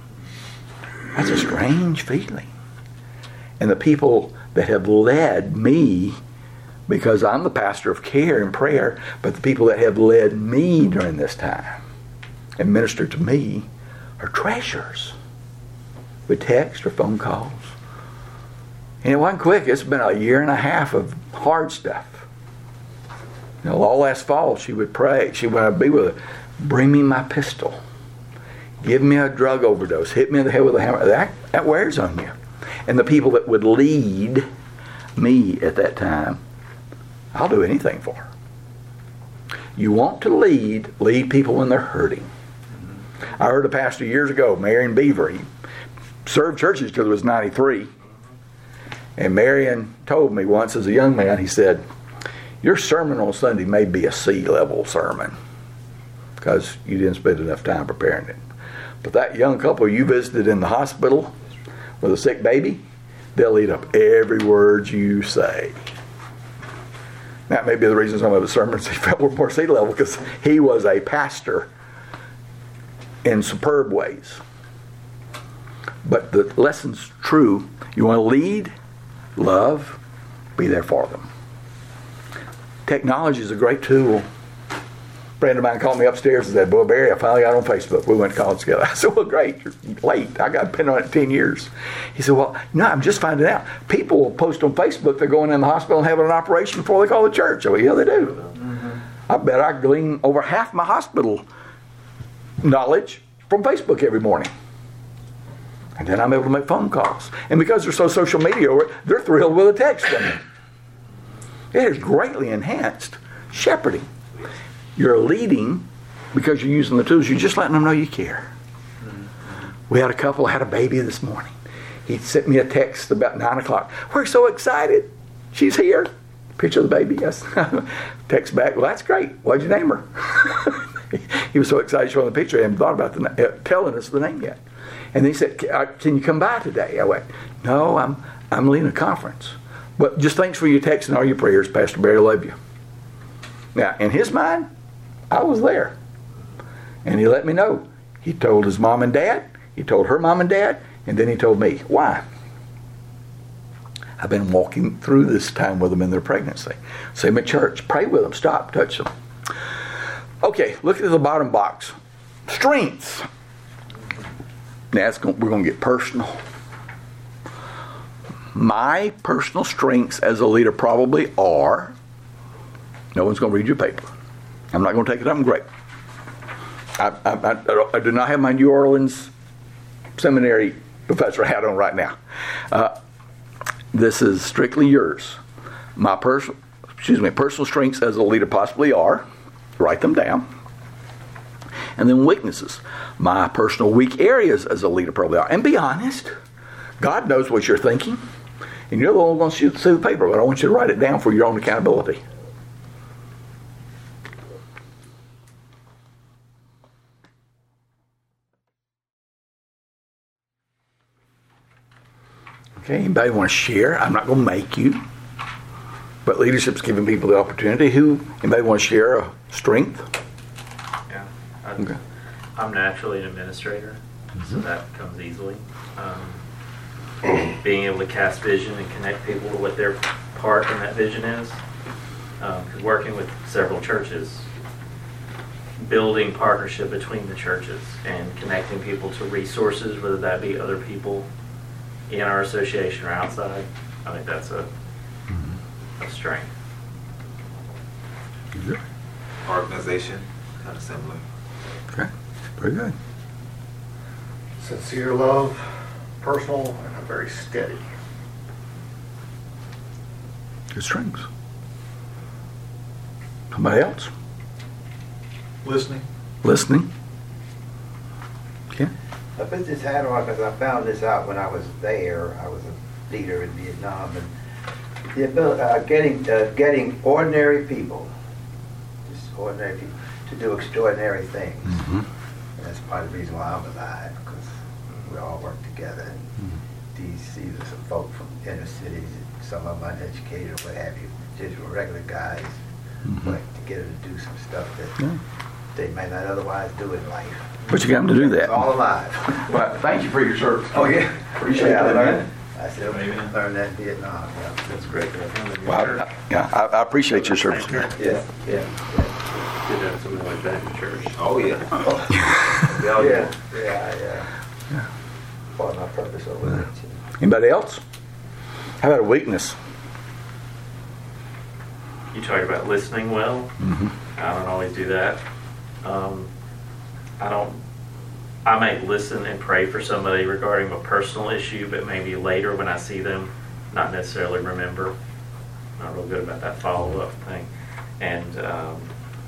[SPEAKER 2] That's a strange feeling. And the people that have led me, because I'm the pastor of care and prayer, but the people that have led me during this time and ministered to me are treasures with text or phone calls. And it wasn't quick. It's been a year and a half of hard stuff. You know, all last fall she would pray. She would be with her, bring me my pistol. Give me a drug overdose. Hit me in the head with a hammer. That, that wears on you. And the people that would lead me at that time, I'll do anything for. You want to lead, lead people when they're hurting. I heard a pastor years ago, Marion Beaver. He served churches till he was 93. And Marion told me once as a young man, he said, Your sermon on Sunday may be a C level sermon because you didn't spend enough time preparing it. But that young couple you visited in the hospital with a sick baby, they'll eat up every word you say. That may be the reason some of his sermons [laughs] he felt were more C level because he was a pastor in superb ways. But the lesson's true. You want to lead, love, be there for them. Technology is a great tool. Friend of mine called me upstairs and said, Boy, Barry, I finally got on Facebook. We went to college together. [laughs] I said, Well, great. You're late. I got pinned on it 10 years. He said, Well, no, I'm just finding out. People will post on Facebook they're going in the hospital and having an operation before they call the church. Oh, yeah, they do. I bet I glean over half my hospital knowledge from Facebook every morning. And then I'm able to make phone calls. And because they're so social media, they're thrilled with a text from me. It has greatly enhanced shepherding. You're leading because you're using the tools. You're just letting them know you care. We had a couple had a baby this morning. He sent me a text about nine o'clock. We're so excited. She's here. Picture of the baby, yes. [laughs] text back. Well, that's great. What'd you name her? [laughs] he was so excited showing the picture. He hadn't thought about the, uh, telling us the name yet. And he said, "Can you come by today?" I went, "No, I'm I'm leading a conference." But just thanks for your text and all your prayers, Pastor Barry. Love you. Now, in his mind, I was there, and he let me know. He told his mom and dad. He told her mom and dad, and then he told me why. I've been walking through this time with them in their pregnancy. Same at church. Pray with them. Stop. Touch them. Okay, look at the bottom box. Strengths. Now going, we're going to get personal. My personal strengths as a leader probably are no one's going to read your paper. I'm not going to take it up. I, I, I, I, do not have my New Orleans seminary professor hat on right now. Uh, this is strictly yours. My personal, excuse me, personal strengths as a leader possibly are. Write them down. And then weaknesses. My personal weak areas as a leader probably are. And be honest. God knows what you're thinking. And you're the only one going to see the paper, but I want you to write it down for your own accountability. Okay, anybody want to share? I'm not going to make you. But leadership's giving people the opportunity. Who anybody want to share a strength?
[SPEAKER 4] Yeah. I'm, okay. I'm naturally an administrator, mm-hmm. so that comes easily. Um, being able to cast vision and connect people to what their part in that vision is. Because um, working with several churches, building partnership between the churches and connecting people to resources, whether that be other people in our association or outside, I think that's a, mm-hmm. a strength.
[SPEAKER 2] Good.
[SPEAKER 6] Organization, kind of similar.
[SPEAKER 2] Okay, very good.
[SPEAKER 3] Sincere love, personal, and a very steady.
[SPEAKER 2] Good strengths. Somebody else?
[SPEAKER 3] Listening.
[SPEAKER 2] Listening.
[SPEAKER 5] I put this hat on because I found this out when I was there. I was a leader in Vietnam, and the ability, uh, getting uh, getting ordinary people, just ordinary people, to do extraordinary things.
[SPEAKER 2] Mm-hmm.
[SPEAKER 5] And that's part of the reason why I'm alive, because we all work together. And mm-hmm. these these are some folk from inner cities, some of them uneducated or what have you, just regular guys like to get them to do some stuff that they may not otherwise do in life.
[SPEAKER 2] But you got them to do
[SPEAKER 5] It's
[SPEAKER 2] that.
[SPEAKER 5] all alive.
[SPEAKER 2] Well, thank you for your service.
[SPEAKER 5] Oh, yeah.
[SPEAKER 2] Appreciate
[SPEAKER 5] Yeah, I
[SPEAKER 2] that,
[SPEAKER 5] learned-
[SPEAKER 2] man.
[SPEAKER 5] I said, I learned that in Vietnam, yeah.
[SPEAKER 4] That's great. to have your
[SPEAKER 2] Well,
[SPEAKER 4] church.
[SPEAKER 2] I- yeah, I, I appreciate your service.
[SPEAKER 5] Yeah, yeah, yeah.
[SPEAKER 4] Good to have somebody like that in church. [laughs]
[SPEAKER 6] Oh, yeah.
[SPEAKER 5] Yeah, yeah, yeah. For my purpose over there. too.
[SPEAKER 2] Anybody else? How about a weakness?
[SPEAKER 4] You talk about listening well. I don't always do that. Um, I don't. I may listen and pray for somebody regarding a personal issue, but maybe later when I see them, not necessarily remember. Not real good about that follow up thing. And um,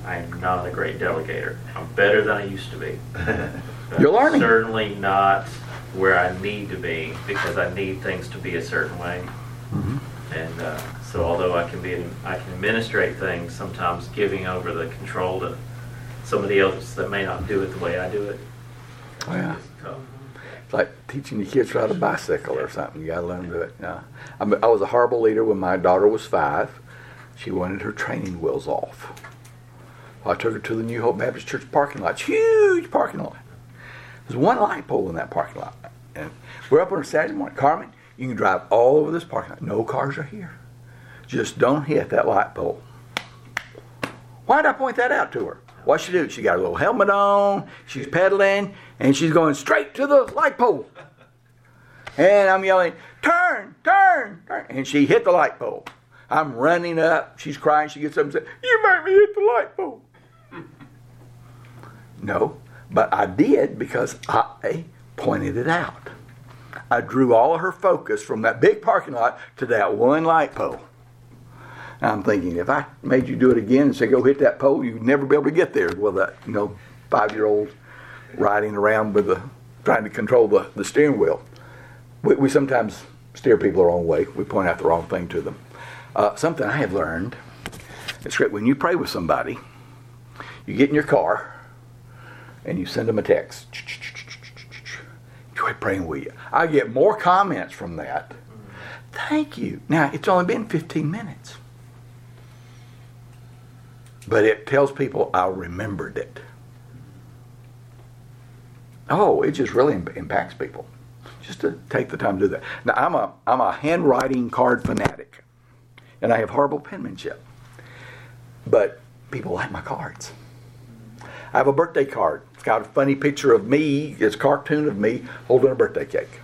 [SPEAKER 4] I am not a great delegator. I'm better than I used to be. [laughs]
[SPEAKER 2] You're learning.
[SPEAKER 4] Certainly not where I need to be because I need things to be a certain way. And uh, so, although I can be, I can administrate things, sometimes giving over the control to somebody else that may not do it the way I do it.
[SPEAKER 2] Oh, yeah. It's like teaching your kids to ride a bicycle or something. You got to learn to do it. Yeah. I, I was a horrible leader when my daughter was five. She wanted her training wheels off. I took her to the New Hope Baptist Church parking lot. Huge parking lot. There's one light pole in that parking lot. And we're up on a Saturday morning. Carmen, you can drive all over this parking lot. No cars are here. Just don't hit that light pole. Why'd I point that out to her? What she do? She got a little helmet on, she's pedaling, and she's going straight to the light pole. And I'm yelling, turn, turn, turn. And she hit the light pole. I'm running up. She's crying. She gets up and says, You made me hit the light pole. No, but I did because I pointed it out. I drew all her focus from that big parking lot to that one light pole. I'm thinking, if I made you do it again and say, go hit that pole, you'd never be able to get there. Well, that, you know, five year old riding around with the, trying to control the, the steering wheel. We, we sometimes steer people the wrong way. We point out the wrong thing to them. Uh, something I have learned, it's great when you pray with somebody, you get in your car and you send them a text. Enjoy praying with you. I get more comments from that. Thank you. Now, it's only been 15 minutes. But it tells people I remembered it. Oh, it just really impacts people. Just to take the time to do that. Now, I'm a, I'm a handwriting card fanatic, and I have horrible penmanship. But people like my cards. I have a birthday card. It's got a funny picture of me. It's a cartoon of me holding a birthday cake,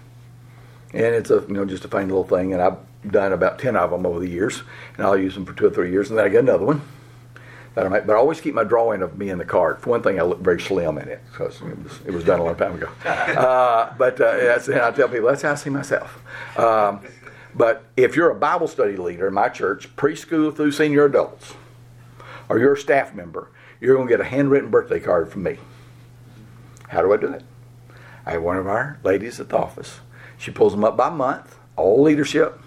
[SPEAKER 2] and it's a you know just a funny little thing. And I've done about ten of them over the years, and I'll use them for two or three years, and then I get another one. That I make, but I always keep my drawing of me in the card. For one thing, I look very slim in it because it was, it was done a long time ago. [laughs] Uh, but uh, that's, and I tell people that's how I see myself. Um, but if you're a Bible study leader in my church, preschool through senior adults, or you're a staff member, you're going to get a handwritten birthday card from me. How do I do it? I have one of our ladies at the office. She pulls them up by month, all leadership.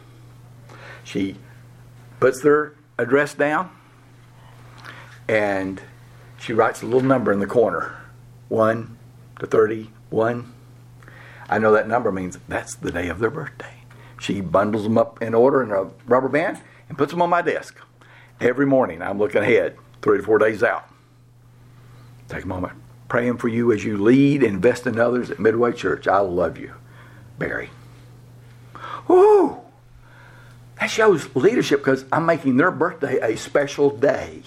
[SPEAKER 2] She puts their address down and she writes a little number in the corner 1 to 31. I know that number means that's the day of their birthday. She bundles them up in order in a rubber band and puts them on my desk. Every morning I'm looking ahead, three to four days out. Take a moment. Praying for you as you lead invest in others at Midway Church. I love you, Barry. Ooh, that shows leadership because I'm making their birthday a special day.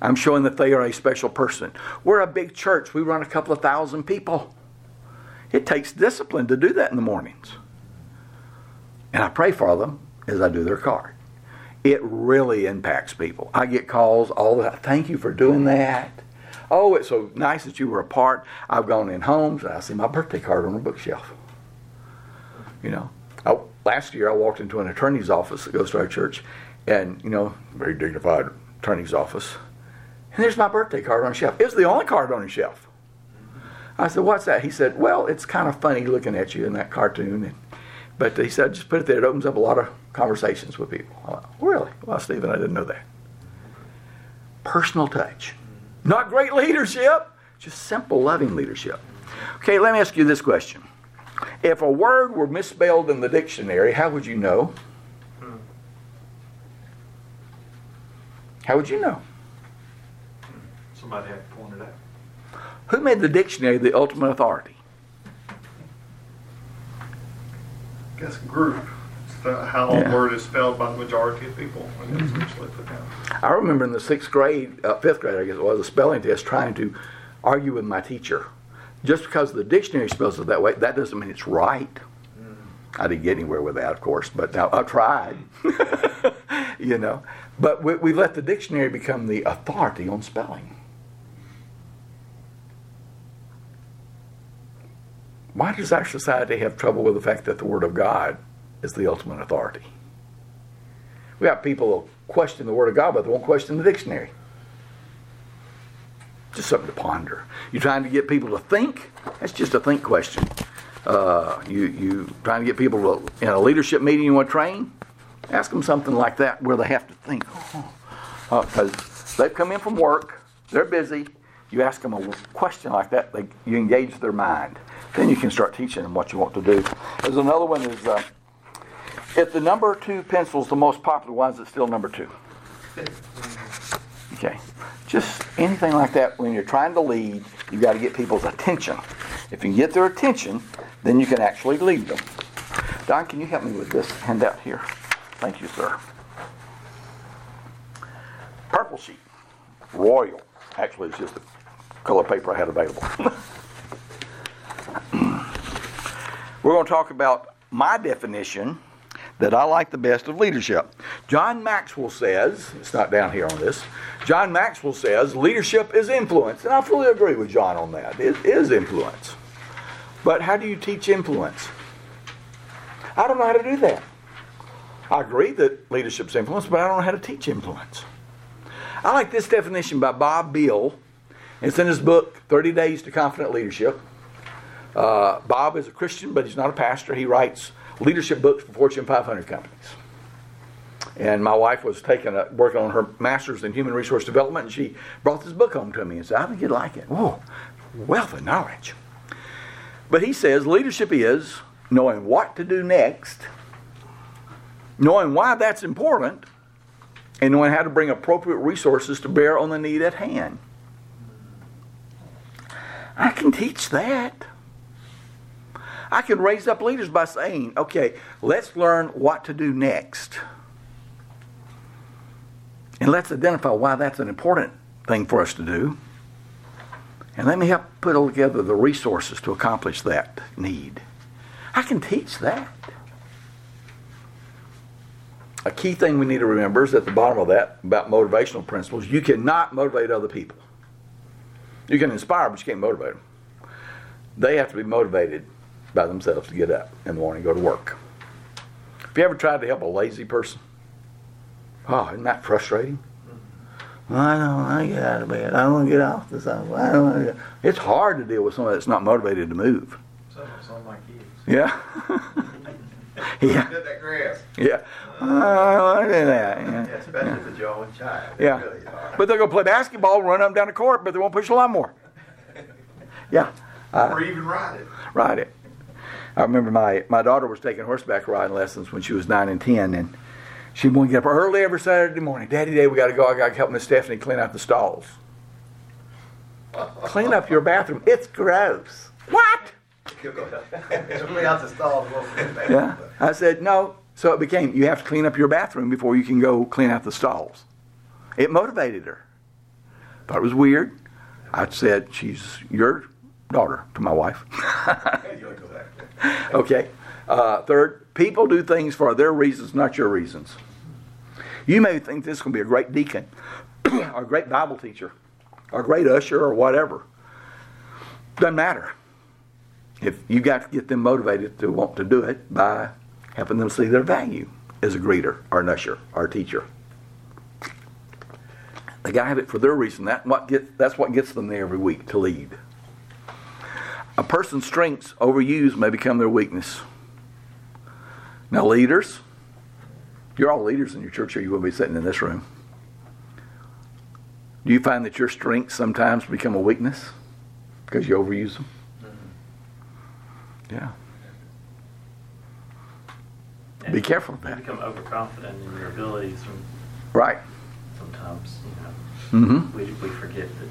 [SPEAKER 2] I'm showing that they are a special person. We're a big church. We run a couple of thousand people. It takes discipline to do that in the mornings. And I pray for them as I do their card. It really impacts people. I get calls all the time. Thank you for doing that. Oh, it's so nice that you were a part. I've gone in homes and I see my birthday card on a bookshelf. You know, I, last year I walked into an attorney's office that goes to our church, and you know, very dignified attorney's office. And there's my birthday card on the shelf. It was the only card on the shelf. I said, "What's that?" He said, "Well, it's kind of funny looking at you in that cartoon." And, but he said, "Just put it there. It opens up a lot of conversations with people." Went, really? Well, Stephen, I didn't know that. Personal touch, not great leadership, just simple, loving leadership. Okay, let me ask you this question: If a word were misspelled in the dictionary, how would you know? Hmm. How would you know?
[SPEAKER 3] Somebody had to point it out.
[SPEAKER 2] Who made the dictionary the ultimate authority?
[SPEAKER 3] I Guess group. It's the, how
[SPEAKER 2] Yeah.
[SPEAKER 3] a word is spelled by the majority of people, and it's usually put down.
[SPEAKER 2] I remember in the sixth grade, uh, fifth grade, I guess it was, a spelling test trying to argue with my teacher. Just because the dictionary spells it that way, that doesn't mean it's right. I didn't get anywhere with that, of course, but now I tried. [laughs] you know, but we, we let the dictionary become the authority on spelling. Why does our society have trouble with the fact that the Word of God is the ultimate authority? We got people who question the Word of God, but they won't question the dictionary. Just something to ponder. You're trying to get people to think? That's just a think question. Uh, you you trying to get people to, in a leadership meeting you want to train? Ask them something like that where they have to think. Because they've come in from work, they're busy. You ask them a question like that, they, you engage their mind. Then you can start teaching them what you want to do. There's another one is uh, if the number two pencil is the most popular, why is it still number two? Okay. Just anything like that when you're trying to lead, you've got to get people's attention. If you get their attention, then you can actually lead them. Don, can you help me with this handout here? Thank you, sir. Purple sheet. Royal. Actually, it's just the color paper I had available. [laughs] We're going to talk about my definition that I like the best of leadership. John Maxwell says, it's not down here on this, John Maxwell says leadership is influence. And I fully agree with John on that. It is influence. But how do you teach influence? I don't know how to do that. I agree that leadership's influence, but I don't know how to teach influence. I like this definition by Bobb Biehl. It's in his book, 30 Days to Confident Leadership. Uh, Bobb is a Christian, but he's not a pastor. He writes leadership books for Fortune 500 companies. And my wife was taking a, working on her master's in human resource development, and she brought this book home to me and said, "I think you'd like it." Whoa, wealth of knowledge. But he says leadership is knowing what to do next, knowing why that's important, and knowing how to bring appropriate resources to bear on the need at hand. I can teach that. I can raise up leaders by saying, okay, let's learn what to do next. And let's identify why that's an important thing for us to do. And let me help put together the resources to accomplish that need. I can teach that. A key thing we need to remember is at the bottom of that about motivational principles, you cannot motivate other people. You can inspire, but you can't motivate them. They have to be motivated by themselves to get up in the morning and go to work. Have you ever tried to help a lazy person? Oh, isn't that frustrating? I don't want to get out of bed. I don't want to get off the sofa. I don't want to. Get... It's hard to deal with somebody that's not motivated to move.
[SPEAKER 3] Some, some of my kids.
[SPEAKER 2] Yeah. [laughs] yeah.
[SPEAKER 6] Cut that grass.
[SPEAKER 2] Yeah. I don't want to do that. Yeah.
[SPEAKER 5] Yeah, especially if it's your own child.
[SPEAKER 2] Yeah.
[SPEAKER 5] really.
[SPEAKER 2] But they'll go play basketball, run up and down the court, but they won't push the lawnmower. [laughs] Yeah.
[SPEAKER 6] or even ride it.
[SPEAKER 2] ride it. I remember my, my daughter was taking horseback riding lessons when she was nine and ten, and she to get up early every Saturday morning. Daddy, Daddy, we got to go. I got to help Miss Stephanie clean out the stalls. clean up your bathroom. It's gross. What?
[SPEAKER 5] Clean out the stalls. we'll get back.
[SPEAKER 2] Yeah. I said no. So it became you have to clean up your bathroom before you can go clean out the stalls. It motivated her. Thought it was weird. I said she's your daughter to my wife. [laughs] Okay. Uh, third, people do things for their reasons, not your reasons. You may think this can be a great deacon, or [clears throat] a great Bible teacher, or a great usher, or whatever. Doesn't matter. If you got to get them motivated to want to do it by helping them see their value as a greeter, or an usher, or a teacher. They got to have it for their reason. That what get, that's what gets them there every week to lead. A person's strengths overused may become their weakness. Now, leaders, you're all leaders in your church, or you will be sitting in this room. Do you find that your strengths sometimes become a weakness because you overuse them? Yeah. Be careful of
[SPEAKER 4] You
[SPEAKER 2] that.
[SPEAKER 4] become overconfident in your abilities
[SPEAKER 2] Right.
[SPEAKER 4] sometimes. You know,
[SPEAKER 2] Mm-hmm.
[SPEAKER 4] we we forget that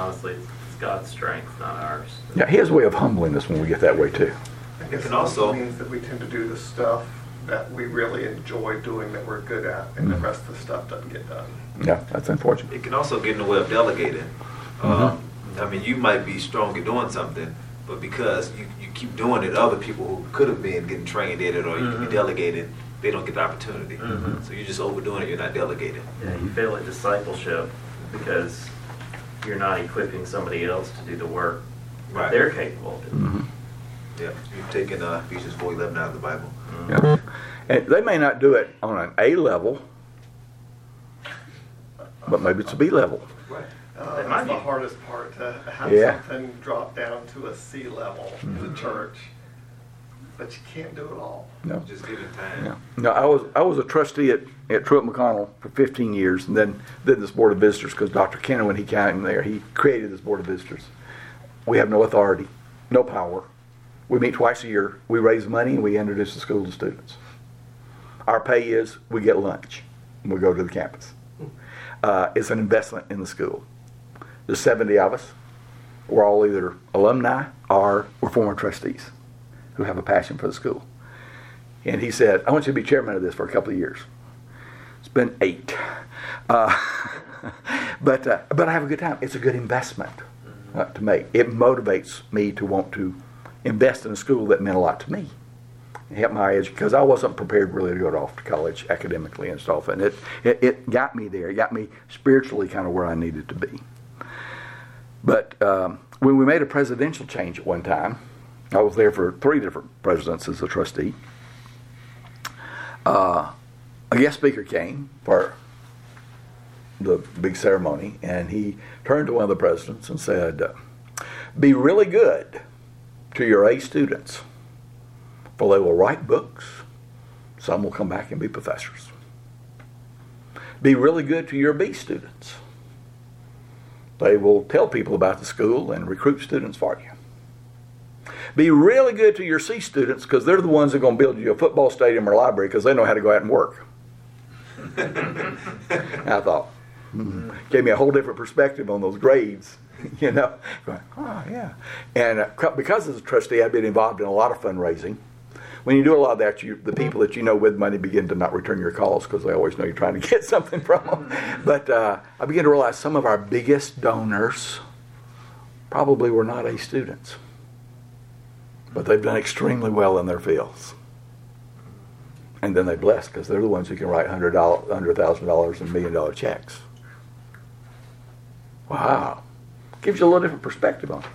[SPEAKER 4] honestly it's God's strength, not ours.
[SPEAKER 2] Yeah, he has a way of humbling us when we get that way too.
[SPEAKER 3] I guess
[SPEAKER 6] can
[SPEAKER 3] it also
[SPEAKER 6] also-
[SPEAKER 3] means that we tend to do the stuff that we really enjoy doing, that we're good at, and the
[SPEAKER 2] Mhm.
[SPEAKER 3] rest of the stuff doesn't get done.
[SPEAKER 2] Yeah, that's unfortunate.
[SPEAKER 6] It can also get in the way of delegating. Um, I mean, you might be strong at doing something, but because you, you keep doing it, other people who could have been getting trained in it or you could
[SPEAKER 4] Mhm.
[SPEAKER 6] be delegating, they don't get the opportunity.
[SPEAKER 4] Mhm.
[SPEAKER 6] So you're just overdoing it, you're not delegating.
[SPEAKER 4] Yeah, you fail at discipleship because you're not equipping somebody else to do the work that
[SPEAKER 6] Right.
[SPEAKER 4] they're capable of doing.
[SPEAKER 2] hmm
[SPEAKER 6] Yeah, you've taken uh, Ephesians 4.11 out of the Bible.
[SPEAKER 2] Yeah. And they may not do it on an A level, but maybe it's a B level.
[SPEAKER 6] Right.
[SPEAKER 3] Uh,
[SPEAKER 4] They might
[SPEAKER 3] that's the
[SPEAKER 4] be.
[SPEAKER 3] hardest part, to have
[SPEAKER 2] Yeah.
[SPEAKER 3] something drop down to a C level in the church. But you can't do it all.
[SPEAKER 2] No.
[SPEAKER 6] Just give it time.
[SPEAKER 2] Yeah. No, I was I was a trustee at, at Truett McConnell for 15 years, and then then this board of visitors because Dr. Caner, when he came there, he created this board of visitors. We have no authority, no power. We meet twice a year. We raise money and we introduce the school to students. Our pay is we get lunch and we go to the campus. Uh, it's an investment in the school. There's 70 of us. We're all either alumni or we're former trustees who have a passion for the school. And he said, I want you to be chairman of this for a couple of years. It's been eight. Uh, [laughs] but, uh, but I have a good time. It's a good investment uh, to make. It motivates me to want to invest in a school that meant a lot to me. It helped my education because I wasn't prepared really to go off to college academically and stuff. And it, it, it got me there. It got me spiritually kind of where I needed to be. But um, when we made a presidential change at one time, I was there for three different presidents as a trustee. Uh, a guest speaker came for the big ceremony, and he turned to one of the presidents and said, Be really good to your A students, for they will write books. Some will come back and be professors. Be really good to your B students. They will tell people about the school and recruit students for you. Be really good to your C students because they're the ones that are going to build you a football stadium or library because they know how to go out and work. [laughs] I thought, hmm, gave me a whole different perspective on those grades. [laughs] You know, going, oh yeah. And uh, because as a trustee, I've been involved in a lot of fundraising. When you do a lot of that, you, the people that you know with money begin to not return your calls because they always know you're trying to [laughs] get something from them. But uh, I began to realize some of our biggest donors probably were not A students, but they've done extremely well in their fields. And then they bless because they're the ones who can write hundred dollars, hundred thousand dollars, and million dollar checks. Wow, gives you a little different perspective on it.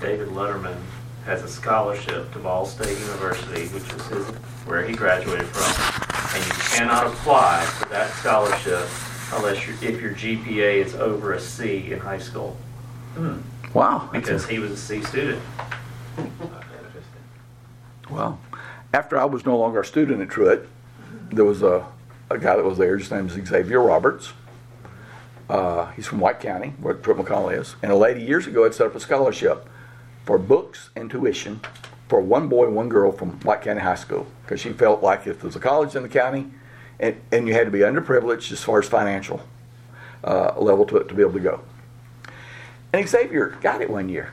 [SPEAKER 4] David Letterman has a scholarship to Ball State University, which is his, where he graduated from, and you cannot apply for that scholarship unless you if your GPA is over a C in high school,
[SPEAKER 2] hmm. Wow,
[SPEAKER 4] because
[SPEAKER 2] a-
[SPEAKER 4] he was a C student.
[SPEAKER 2] Wow. After I was no longer a student at Truett, there was a, a guy that was there. His name is Xavier Roberts. Uh, he's from White County, where Truett McConnell is. And a lady years ago had set up a scholarship for books and tuition for one boy and one girl from White County High School because she felt like if there was a college in the county and, and you had to be underprivileged as far as financial uh, level to, to be able to go. And Xavier got it one year.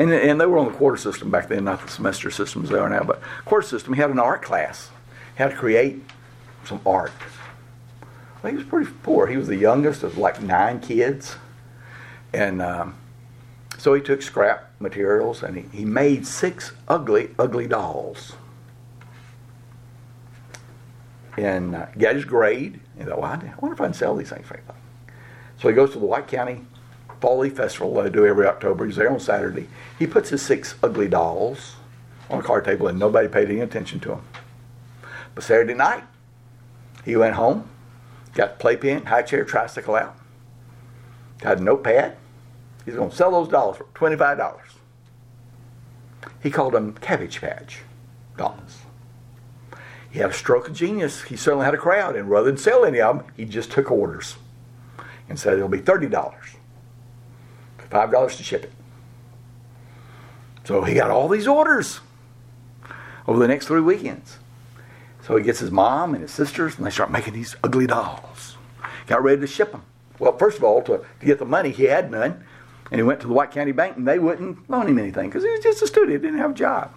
[SPEAKER 2] And, and they were on the quarter system back then, not the semester systems they are now, but quarter system. He had an art class, had to create some art. Well, he was pretty poor. He was the youngest of like nine kids. And um, so he took scrap materials and he, he made six ugly, ugly dolls. And uh, got his grade. He thought, well, I wonder if I can sell these things. So he goes to the White County Leaf Festival they do every October. He's there on Saturday. He puts his six ugly dolls on a card table and nobody paid any attention to him. But Saturday night, he went home, got playpen, high chair, tricycle out, got a notepad. He's going to sell those dolls for $25. He called them Cabbage Patch dolls. He had a stroke of genius. He certainly had a crowd, and rather than sell any of them, he just took orders and said it'll be $30. $5 to ship it. So he got all these orders over the next three weekends. So he gets his mom and his sisters, and they start making these ugly dolls. got ready to ship them. Well, first of all, to, to get the money, he had none. And he went to the White County Bank and they wouldn't loan him anything because he was just a student. Didn't have a job.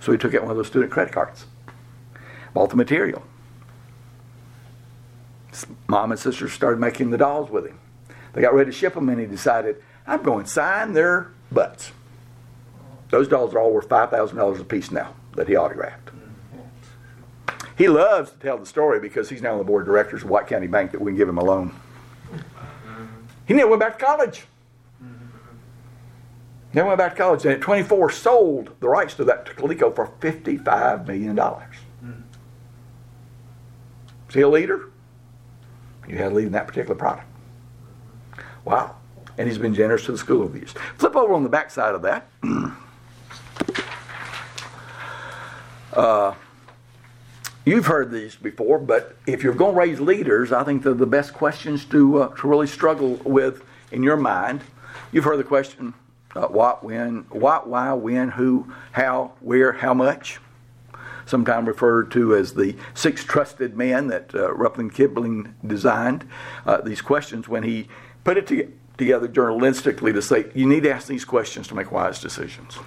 [SPEAKER 2] So he took out one of those student credit cards, bought the material. His mom and sister started making the dolls with him. They got ready to ship them and he decided, I'm going to sign their butts. Those dolls are all worth $5,000 a piece now that he autographed. He loves to tell the story because he's now on the board of directors of White County Bank that we can give him a loan. He never went back to college. Never went back to college. And at 24, sold the rights to that to Coleco for $55 million. See a leader? You had to lead in that particular product. Wow. And he's been generous to the school the years. Flip over on the back side of that. [clears throat] uh, you've heard these before, but if you're going to raise leaders, I think they're the best questions to, uh, to really struggle with in your mind. You've heard the question uh, what, when, what, why, when, who, how, where, how much. Sometimes referred to as the six trusted men that uh, Rudyard Kipling designed. Uh, these questions when he put it to, together journalistically to say you need to ask these questions to make wise decisions.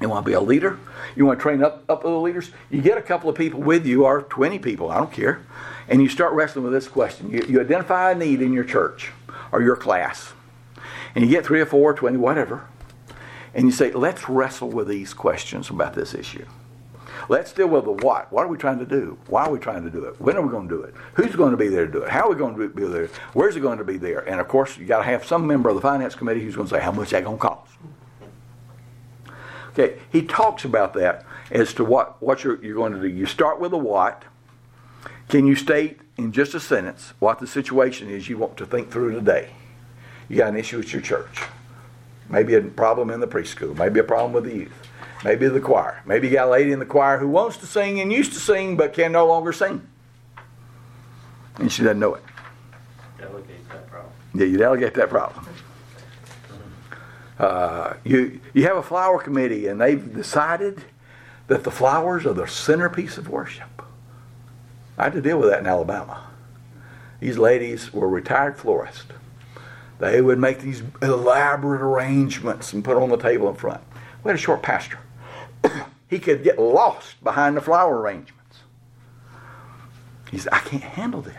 [SPEAKER 2] You want to be a leader? You want to train up, up other leaders? You get a couple of people with you, or 20 people, I don't care, and you start wrestling with this question. You, you identify a need in your church or your class, and you get three or four, 20, whatever, and you say, let's wrestle with these questions about this issue. Let's deal with the what. What are we trying to do? Why are we trying to do it? When are we going to do it? Who's going to be there to do it? How are we going to be there? Where's it going to be there? And of course, you got to have some member of the finance committee who's going to say how much is that going to cost. Okay, he talks about that as to what what you're, you're going to do. You start with a what. Can you state in just a sentence what the situation is you want to think through today? You got an issue with your church. Maybe a problem in the preschool. Maybe a problem with the youth. Maybe the choir. Maybe you got a lady in the choir who wants to sing and used to sing but can no longer sing. And she doesn't know it.
[SPEAKER 4] Delegate that problem.
[SPEAKER 2] Yeah, you delegate that problem. Uh, you, you have a flower committee and they've decided that the flowers are the centerpiece of worship. I had to deal with that in Alabama. These ladies were retired florists. They would make these elaborate arrangements and put on the table in front. We had a short pastor. He could get lost behind the flower arrangements. He said, I can't handle this.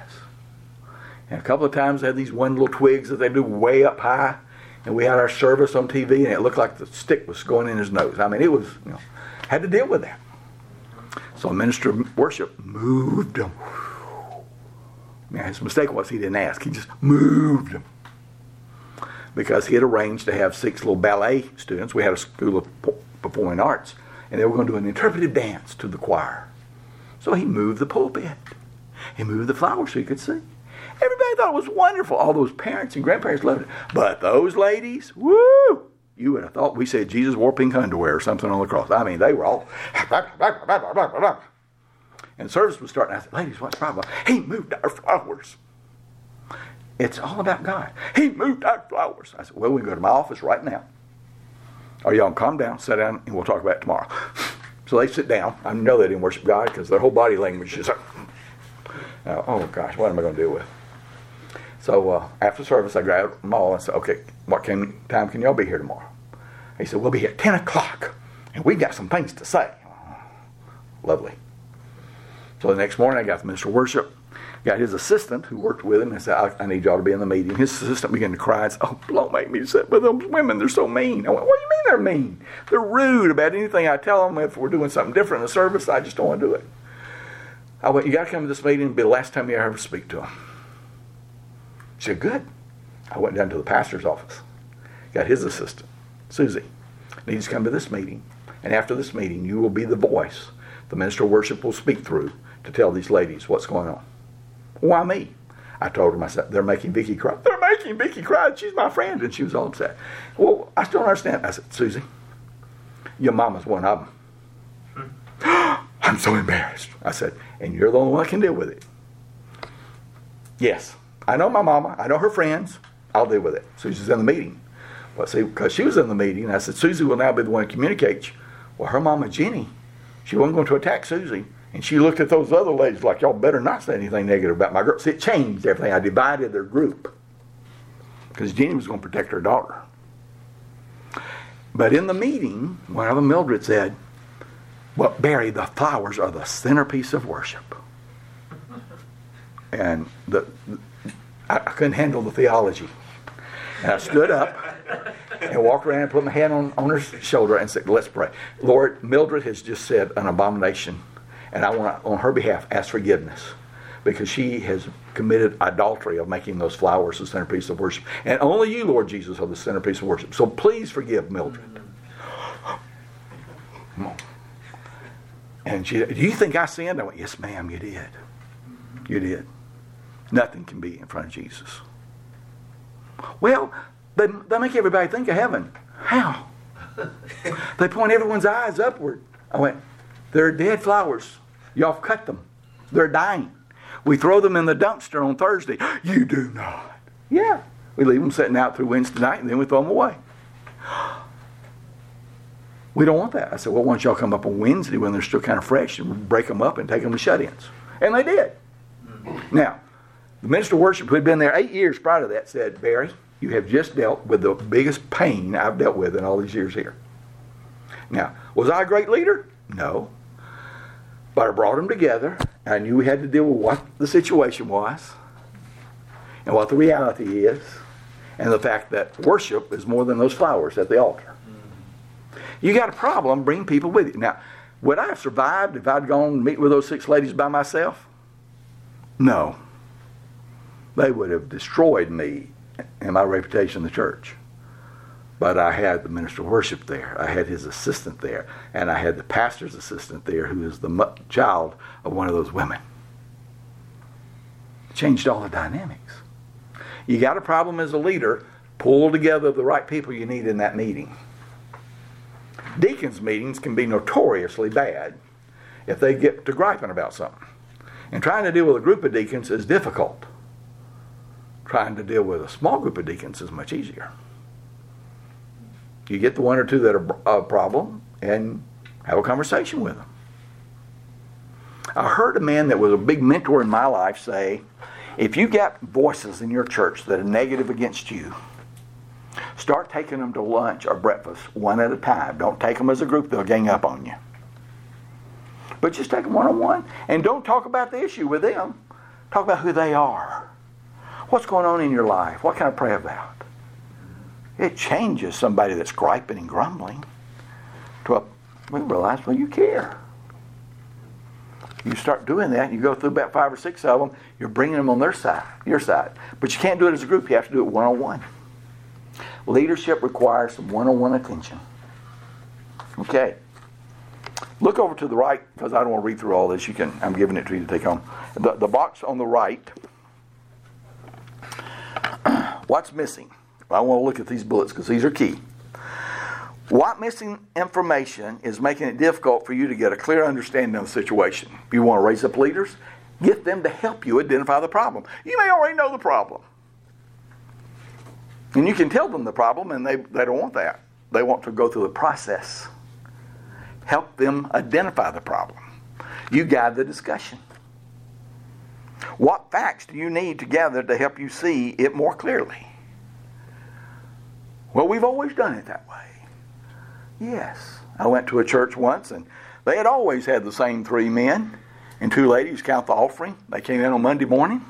[SPEAKER 2] And a couple of times they had these one little twigs that they do way up high. And we had our service on TV and it looked like the stick was going in his nose. I mean, it was, you know, had to deal with that. So minister of worship moved him. Yeah, his mistake was he didn't ask. He just moved him because he had arranged to have six little ballet students. We had a school of performing arts, and they were going to do an interpretive dance to the choir. So he moved the pulpit. He moved the flowers so you could see. Everybody thought it was wonderful. All those parents and grandparents loved it. But those ladies, woo! You would have thought we said Jesus wore pink underwear or something on the cross. I mean, they were all. [laughs] And service was starting. I said, ladies, what's the problem? He moved our flowers. It's all about God. He moved our flowers. I said, well, we can go to my office right now. Or y'all calm down, sit down, and we'll talk about it tomorrow. So they sit down. I know they didn't worship God because their whole body language is, uh, oh gosh, what am I going to deal with? So uh, after service, I grabbed them all and said, okay, what can, time can y'all be here tomorrow? He said, we'll be here at 10 o'clock, and we've got some things to say. Lovely. So the next morning, I got the minister of worship, got his assistant who worked with him, and said, I, I need y'all to be in the meeting. His assistant began to cry and said, Oh, don't make me sit with those women. They're so mean. I went, What do you mean they're mean? They're rude about anything I tell them. If we're doing something different in the service, I just don't want to do it. I went, You got to come to this meeting. It'll be the last time you ever speak to them. She said, Good. I went down to the pastor's office, got his assistant, Susie. Needs to come to this meeting. And after this meeting, you will be the voice the minister of worship will speak through to tell these ladies what's going on. Why me? I told her, I said, they're making Vicky cry. They're making Vicky cry. She's my friend. And she was all upset. Well, I still don't understand. I said, Susie, your mama's one of them. Hmm. [gasps] I'm so embarrassed. I said, and you're the only one that can deal with it. Yes, I know my mama. I know her friends. I'll deal with it. Susie's in the meeting. Well, see, because she was in the meeting, I said, Susie will now be the one to communicate. Well, her mama, Jenny, she wasn't going to attack Susie And she looked at those other ladies like, y'all better not say anything negative about my girl. See, it changed everything. I divided their group because Jenny was going to protect her daughter. But in the meeting, one of them, Mildred, said, Well, Barry, the flowers are the centerpiece of worship. And the, I, couldn't handle the theology. And I stood up and walked around and put my hand on, on her shoulder and said, Let's pray. Lord, Mildred has just said an abomination, and I want on her behalf, ask forgiveness because she has committed adultery of making those flowers the centerpiece of worship. And only you, Lord Jesus, are the centerpiece of worship. So please forgive Mildred. And she, do you think I sinned? I went, yes, ma'am, you did. You did. Nothing can be in front of Jesus. Well, they, they make everybody think of heaven. How? they point everyone's eyes upward. I went, they're dead flowers. Y'all cut them. They're dying. We throw them in the dumpster on Thursday. [gasps] You do not. Yeah. We leave them sitting out through Wednesday night and then we throw them away. [gasps] We don't want that. I said, well, why don't y'all come up on Wednesday when they're still kind of fresh and break them up and take them to shut ins? And they did. Now, the minister of worship who had been there eight years prior to that said, Barry, you have just dealt with the biggest pain I've dealt with in all these years here. Now, was I a great leader? No. But I brought them together. And I knew we had to deal with what the situation was and what the reality is and the fact that worship is more than those flowers at the altar. Mm-hmm. You got a problem, bring people with you. Now, would I have survived if I'd gone and meet with those six ladies by myself? No. They would have destroyed me and my reputation in the church. But I had the minister of worship there. I had his assistant there. And I had the pastor's assistant there, who is the child of one of those women. It changed all the dynamics. You got a problem as a leader, pull together the right people you need in that meeting. Deacons' meetings can be notoriously bad if they get to griping about something. And trying to deal with a group of deacons is difficult. Trying to deal with a small group of deacons is much easier. You get the one or two that are a problem and have a conversation with them. I heard a man that was a big mentor in my life say, if you got voices in your church that are negative against you, start taking them to lunch or breakfast one at a time. Don't take them as a group, they'll gang up on you. But just take them one on one and don't talk about the issue with them. Talk about who they are. What's going on in your life? What can I pray about? It changes somebody that's griping and grumbling to a, we realize, well, you care. You start doing that, you go through about five or six of them, you're bringing them on their side, your side. But you can't do it as a group, you have to do it one on one. Leadership requires some one on one attention. Okay. Look over to the right, because I don't want to read through all this. You can I'm giving it to you to take home. The, the box on the right. [clears throat] What's missing? I want to look at these bullets because these are key. What missing information is making it difficult for you to get a clear understanding of the situation? If you want to raise up leaders, get them to help you identify the problem. You may already know the problem. And you can tell them the problem, and they, they don't want that. They want to go through the process. Help them identify the problem. You guide the discussion. What facts do you need to gather to help you see it more clearly? Well, we've always done it that way. Yes. I went to a church once and they had always had the same three men and two ladies count the offering. They came in on Monday morning,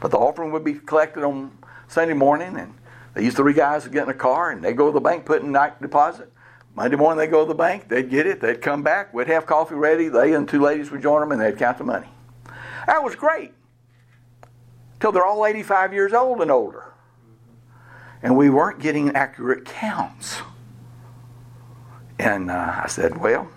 [SPEAKER 2] but the offering would be collected on Sunday morning and these three guys would get in a car and they'd go to the bank, put in night deposit. Monday morning they'd go to the bank, they'd get it, they'd come back, we'd have coffee ready, they and two ladies would join them and they'd count the money. That was great. Till they're all 85 years old and older. And we weren't getting accurate counts. And uh, I said, Well,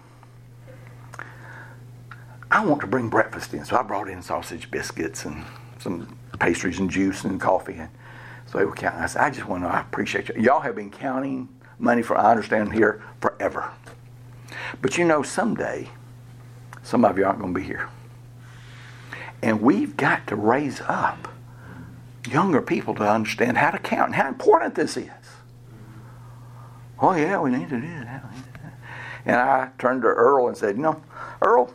[SPEAKER 2] I want to bring breakfast in. So I brought in sausage biscuits and some pastries and juice and coffee. And so they were counting. I said, I just want to I appreciate you. Y'all have been counting money for, I understand, here forever. But you know, someday, some of you aren't going to be here. And we've got to raise up younger people to understand how to count and how important this is. Oh, yeah, we need to do that. And I turned to Earl and said, You know, Earl,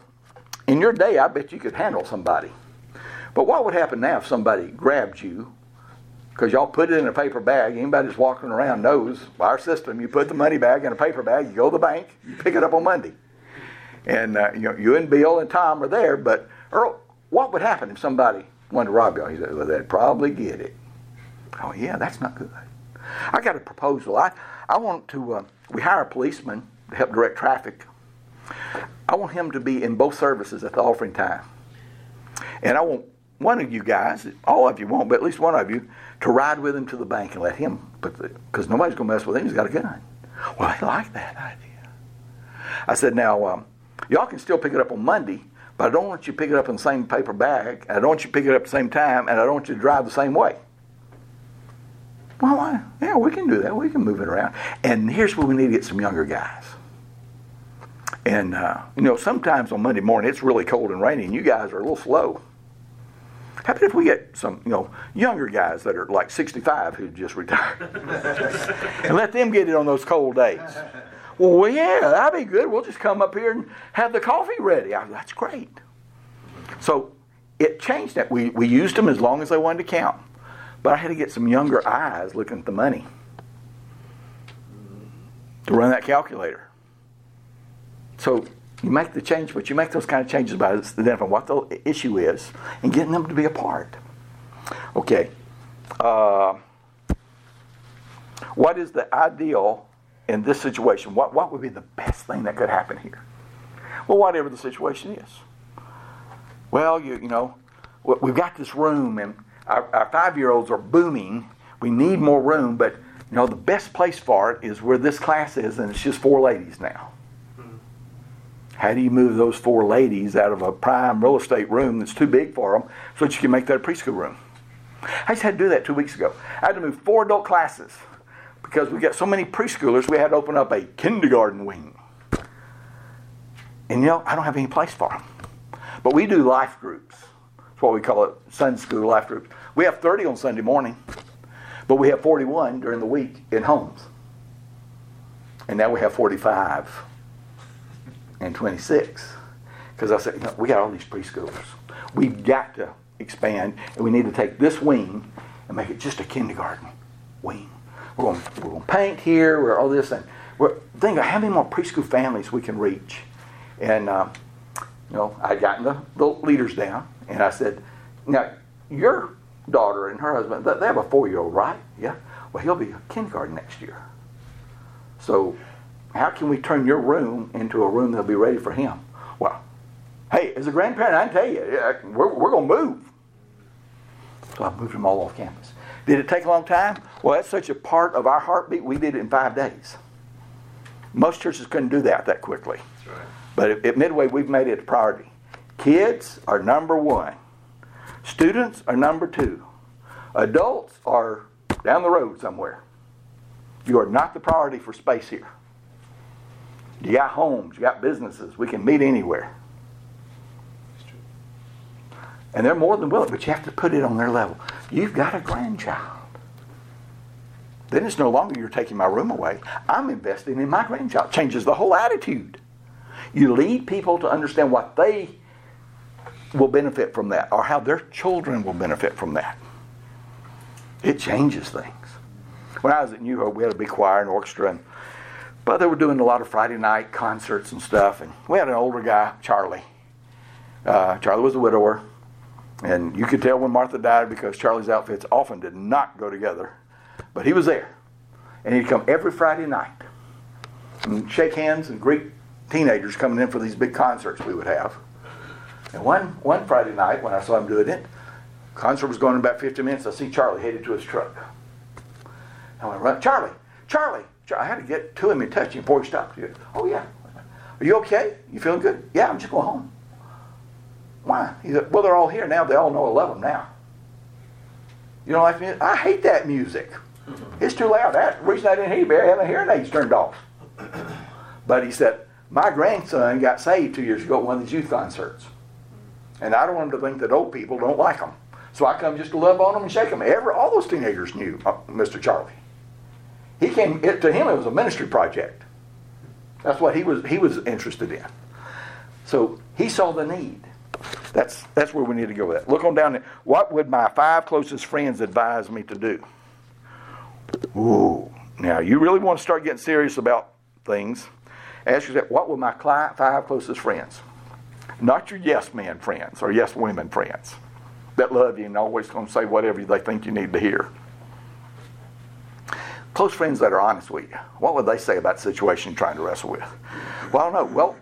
[SPEAKER 2] in your day, I bet you could handle somebody. But what would happen now if somebody grabbed you? Because y'all put it in a paper bag. Anybody that's walking around knows our system. You put the money bag in a paper bag. You go to the bank. You pick it up on Monday. And uh, you know, you and Bill and Tom are there. But Earl, what would happen if somebody wanted to rob you? He said, "Well, they'd probably get it." Oh yeah, that's not good. I got a proposal. I I want to. Uh, we hire a policeman to help direct traffic. I want him to be in both services at the offering time. And I want one of you guys, all of you won't, but at least one of you, to ride with him to the bank and let him put the, because nobody's going to mess with him. He's got a gun. Well, I like that idea. I said, now, um, y'all can still pick it up on Monday, but I don't want you to pick it up in the same paper bag. I don't want you to pick it up at the same time, and I don't want you to drive the same way. Well, I, yeah, we can do that. We can move it around. And here's where we need to get some younger guys. And, uh, you know, sometimes on Monday morning it's really cold and rainy, and you guys are a little slow. How about if we get some, you know, younger guys that are like 65 who just retired [laughs] and let them get it on those cold days? Well, yeah, that'd be good. We'll just come up here and have the coffee ready. I, that's great. So it changed that. We, we used them as long as they wanted to count. But I had to get some younger eyes looking at the money to run that calculator. So you make the change, but you make those kind of changes by identifying what the issue is and getting them to be a part. Okay. Uh, what is the ideal in this situation? What, what would be the best thing that could happen here? Well, whatever the situation is. Well, you, you know, we've got this room and our, our five year olds are booming. We need more room, but you know, the best place for it is where this class is, and it's just four ladies now. How do you move those four ladies out of a prime real estate room that's too big for them so that you can make that a preschool room? I just had to do that two weeks ago. I had to move four adult classes because we got so many preschoolers, we had to open up a kindergarten wing. And you know, I don't have any place for them. But we do life groups. That's what we call it Sunday school life groups. We have 30 on Sunday morning, but we have 41 during the week in homes. And now we have 45 and 26. Because I said, you know, we got all these preschoolers. We've got to expand, and we need to take this wing and make it just a kindergarten wing. We're going, we're going to paint here, we're all this, thing. we're think of how many more preschool families we can reach. And, uh, you know, I got the, the leaders down, and I said, now, your daughter and her husband, they have a four-year-old, right? Yeah. Well, he'll be kindergarten next year. So how can we turn your room into a room that'll be ready for him? Well, hey, as a grandparent, I can tell you, we're, we're going to move. So I moved them all off campus. Did it take a long time? Well, that's such a part of our heartbeat, we did it in five days. Most churches couldn't do that that quickly. Right. But at, at Midway, we've made it a priority. Kids are number one. Students are number two. Adults are down the road somewhere. You are not the priority for space here. You got homes, you got businesses. We can meet anywhere. And they're more than willing, but you have to put it on their level. You've got a grandchild. Then it's no longer you're taking my room away. I'm investing in my grandchild. Changes the whole attitude. You lead people to understand what they will benefit from that or how their children will benefit from that. It changes things. When I was at New Hope, we had a big choir and orchestra, and but they were doing a lot of Friday night concerts and stuff. And we had an older guy, Charlie. Uh, Charlie was a widower. And you could tell when Martha died because Charlie's outfits often did not go together. But he was there. And he'd come every Friday night and shake hands and greet teenagers coming in for these big concerts we would have. And one, one Friday night when I saw him doing it, concert was going in about 50 minutes. I see Charlie headed to his truck. I went, run, Charlie, Charlie, I had to get to him and touch him before he stopped. He oh, yeah. Are you okay? You feeling good? Yeah, I'm just going home. Why? He said, well, they're all here now. They all know I love them now. You don't like music? I hate that music. Mm-hmm. It's too loud. That's the reason I didn't hear it. I had my hearing aids turned off. [clears throat] But he said, my grandson got saved two years ago at one of these youth concerts. And I don't want him to think that old people don't like them. So I come just to love on them and shake them. Every, all those teenagers knew uh, Mr. Charlie. He came it, to him. It was a ministry project. That's what he was he was interested in. So He saw the need. That's, that's where we need to go with that. Look on down there. What would my five closest friends advise me to do? Ooh. Now, you really want to start getting serious about things. Ask yourself, what would my five closest friends? Not your yes men friends or yes women friends that love you and always going to say whatever they think you need to hear. Close friends that are honest with you, what would they say about the situation you're trying to wrestle with? Well, I don't know. Well,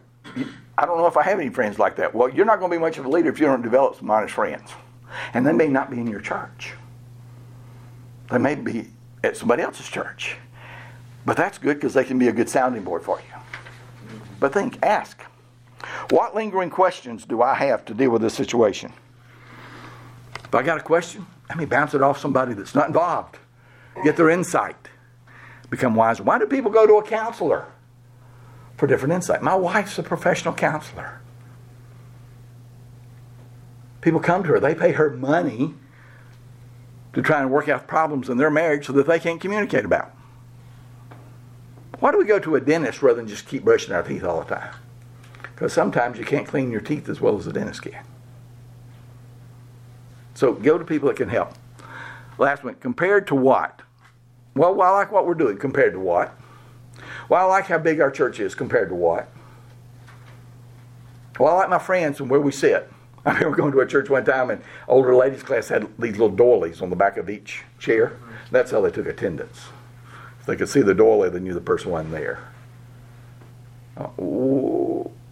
[SPEAKER 2] I don't know if I have any friends like that. Well, you're not going to be much of a leader if you don't develop some honest friends. And they may not be in your church. They may be at somebody else's church. But that's good because they can be a good sounding board for you. But think, ask. What lingering questions do I have to deal with this situation? If I got a question, let me bounce it off somebody that's not involved. Get their insight. Become wiser. Why do people go to a counselor? For different insight. My wife's a professional counselor. People come to her, they pay her money to try and work out problems in their marriage so that they can't communicate about. Why do we go to a dentist rather than just keep brushing our teeth all the time? Because sometimes you can't clean your teeth as well as a dentist can. So go to people that can help. Last one, compared to what? Well, I like what we're doing compared to what? Well, I like how big our church is compared to what? Well, I like my friends and where we sit. [laughs] I remember going to a church one time and older ladies class had these little doilies on the back of each chair. That's how they took attendance. If they could see the doily, they knew the person wasn't there. Uh,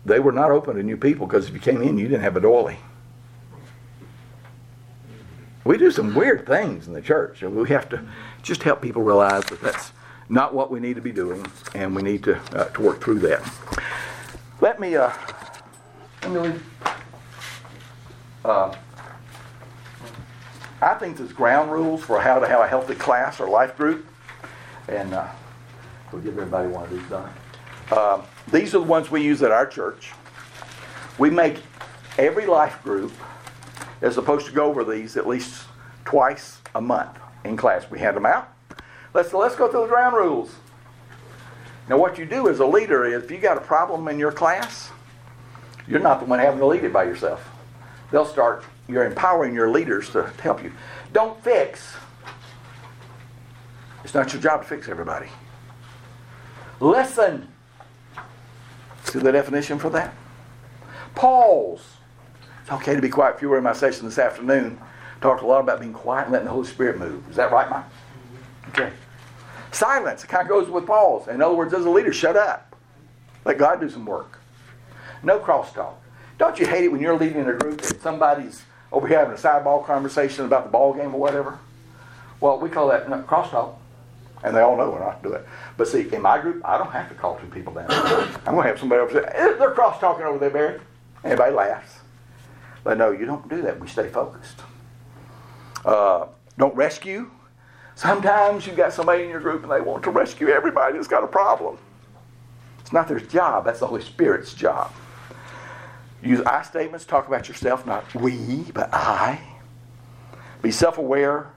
[SPEAKER 2] they were not open to new people because if you came in, you didn't have a doily. We do some weird things in the church, and we have to just help people realize that that's not what we need to be doing, and we need to, uh, to work through that. Let me, uh, let me. Uh, I think there's ground rules for how to have a healthy class or life group, and uh, we'll give everybody one of these done. Uh, these are the ones we use at our church. We make every life group is supposed to go over these at least twice a month in class. We hand them out. Let's, let's go through the ground rules. Now, what you do as a leader is if you got a problem in your class, you're not the one having to lead it by yourself. They'll start, you're empowering your leaders to help you. Don't fix. It's not your job to fix everybody. Listen. See the definition for that? Pause. It's okay to be quiet. If you were in my session this afternoon, talked a lot about being quiet and letting the Holy Spirit move. Is that right, Mike? Okay. Silence. It kind of goes with pause. In other words, as a leader, shut up. Let God do some work. No crosstalk. Don't you hate it when you're leading in a group and somebody's over here having a sideball conversation about the ball game or whatever? Well, we call that crosstalk. And they all know we're not to do it. But see, in my group, I don't have to call two people down. I'm going to have somebody over say, eh, they're cross talking over there, Barry. Everybody laughs. But no, you don't do that. We stay focused. Uh, don't rescue. Sometimes you've got somebody in your group and they want to rescue everybody that's got a problem. It's not their job, that's the Holy Spirit's job. Use I statements, talk about yourself, not we, but I. Be self aware,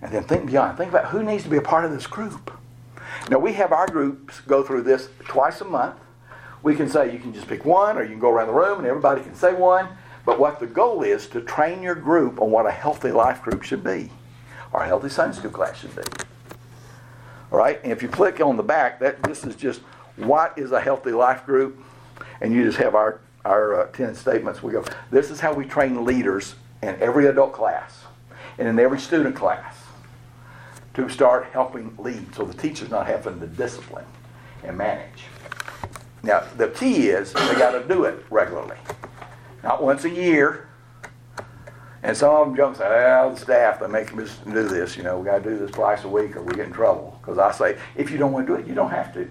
[SPEAKER 2] and then think beyond. Think about who needs to be a part of this group. Now, we have our groups go through this twice a month. We can say you can just pick one, or you can go around the room and everybody can say one. But what the goal is to train your group on what a healthy life group should be, a healthy Science school class should be. All right, and if you click on the back, that this is just what is a healthy life group, and you just have our our uh, ten statements. We go. This is how we train leaders in every adult class and in every student class to start helping lead, so the teacher's not having to discipline and manage. Now, the key is they got to do it regularly not once a year. And some of them jump and say, well, the staff, they make us do this. You know, we got to do this twice a week or we get in trouble. Because I say, if you don't want to do it, you don't have to.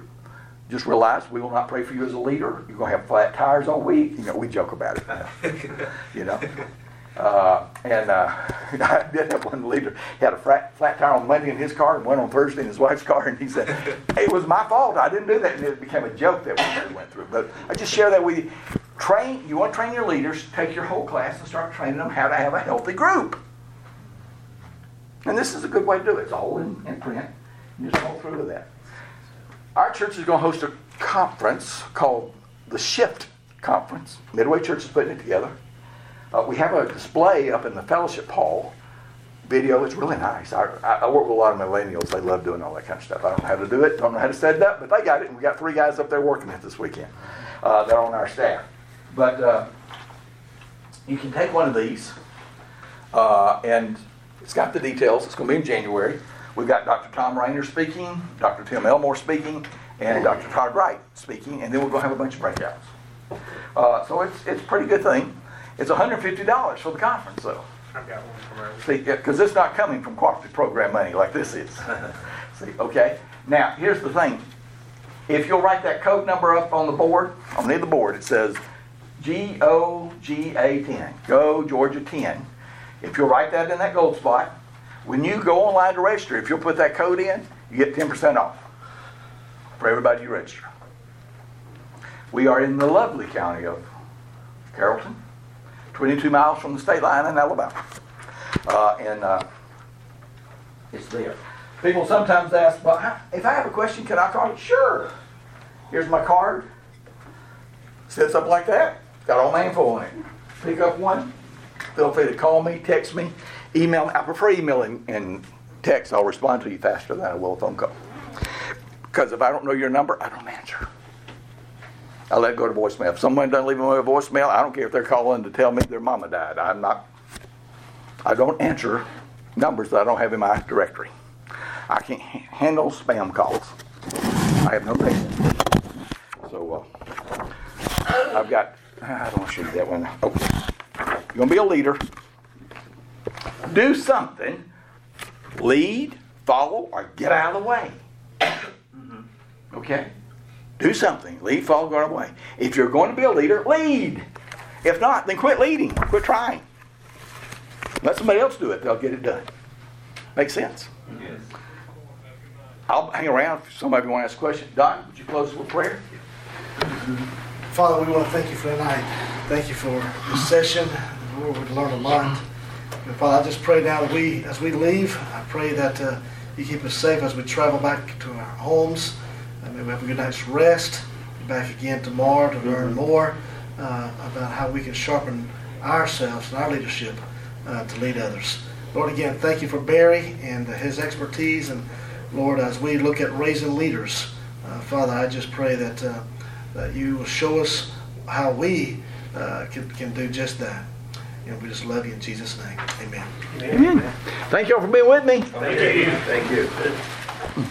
[SPEAKER 2] Just realize we will not pray for you as a leader. You're to have flat tires all week. You know, we joke about it. [laughs] You know. Uh, and uh, [laughs] I did have one leader. He had a flat, flat tire on Monday in his car and one on Thursday in his wife's car. And he said, it was my fault. I didn't do that. And it became a joke that we went through. But I just share that with you. Train, you want to train your leaders, take your whole class and start training them how to have a healthy group. And this is a good way to do it. It's all in, in print. You just go through with that. Our church is going to host a conference called the Shift conference. Midway Church is putting it together. Uh, we have a display up in the fellowship hall. Video, it's really nice. I, I, work with a lot of millennials. They love doing all that kind of stuff. I don't know how to do it, don't know how to set it up, but they got it. And we got three guys up there working it this weekend. Uh, they're on our staff. But uh, you can take one of these, uh, and it's got the details. It's going to be in January. We've got Dr. Thom Rainer speaking, Dr. Tim Elmore speaking, and Dr. Todd Wright speaking, and then we're going to have a bunch of breakouts. Uh, so it's it's a pretty good thing. It's $150 for the conference, though.
[SPEAKER 3] I've got one from.
[SPEAKER 2] See, because it's not coming from cooperative program money like this is. [laughs] See, okay? Now, here's the thing. If you'll write that code number up on the board, on the board, it says G-O-G-A 10, Go Georgia 10. If you'll write that in that gold spot, when you go online to register, if you'll put that code in, you get 10% off for everybody you register. We are in the lovely county of Carrollton, 22 miles from the state line in Alabama. Uh, and uh, it's there. People sometimes ask, well, if I have a question, can I call you? Sure. Here's my card. Sits up like that. Got all my info on it. Pick up one. Feel free to call me, text me, email me. I prefer email and, and text. I'll respond to you faster than I will a phone call. Because if I don't know your number, I don't answer. I let go to voicemail. If someone doesn't leave me a voicemail, I don't care if they're calling to tell me their mama died. I'm not, I don't answer numbers that I don't have in my directory. I can't handle spam calls. I have no patience. So, uh, I've got, I don't want to show you that one. Oh, you're going to be a leader. Do something. Lead, follow, or get out of the way. Mm-hmm. Okay? Do something. Lead, follow, go out of the way. If you're going to be a leader, lead. If not, then quit leading. Quit trying. Let somebody else do it. They'll get it done. Make sense?
[SPEAKER 6] Yes.
[SPEAKER 2] I'll hang around if somebody wants to ask a question. Don, would you close with prayer? Mm-hmm.
[SPEAKER 7] Father, we want to thank you for tonight. Thank you for this session. Lord, we've learned a lot. And Father, I just pray now that we, as we leave, I pray that uh, you keep us safe as we travel back to our homes. And maybe we have a good night's rest. Be back again tomorrow to learn more uh, about how we can sharpen ourselves and our leadership uh, to lead others. Lord, again, thank you for Barry and his expertise. And Lord, as we look at raising leaders, uh, Father, I just pray that. That you will show us how we uh, can, can do just that. And we just love you in Jesus' name. Amen.
[SPEAKER 2] Amen. Thank you all for being with me.
[SPEAKER 3] Thank you.
[SPEAKER 6] Thank you.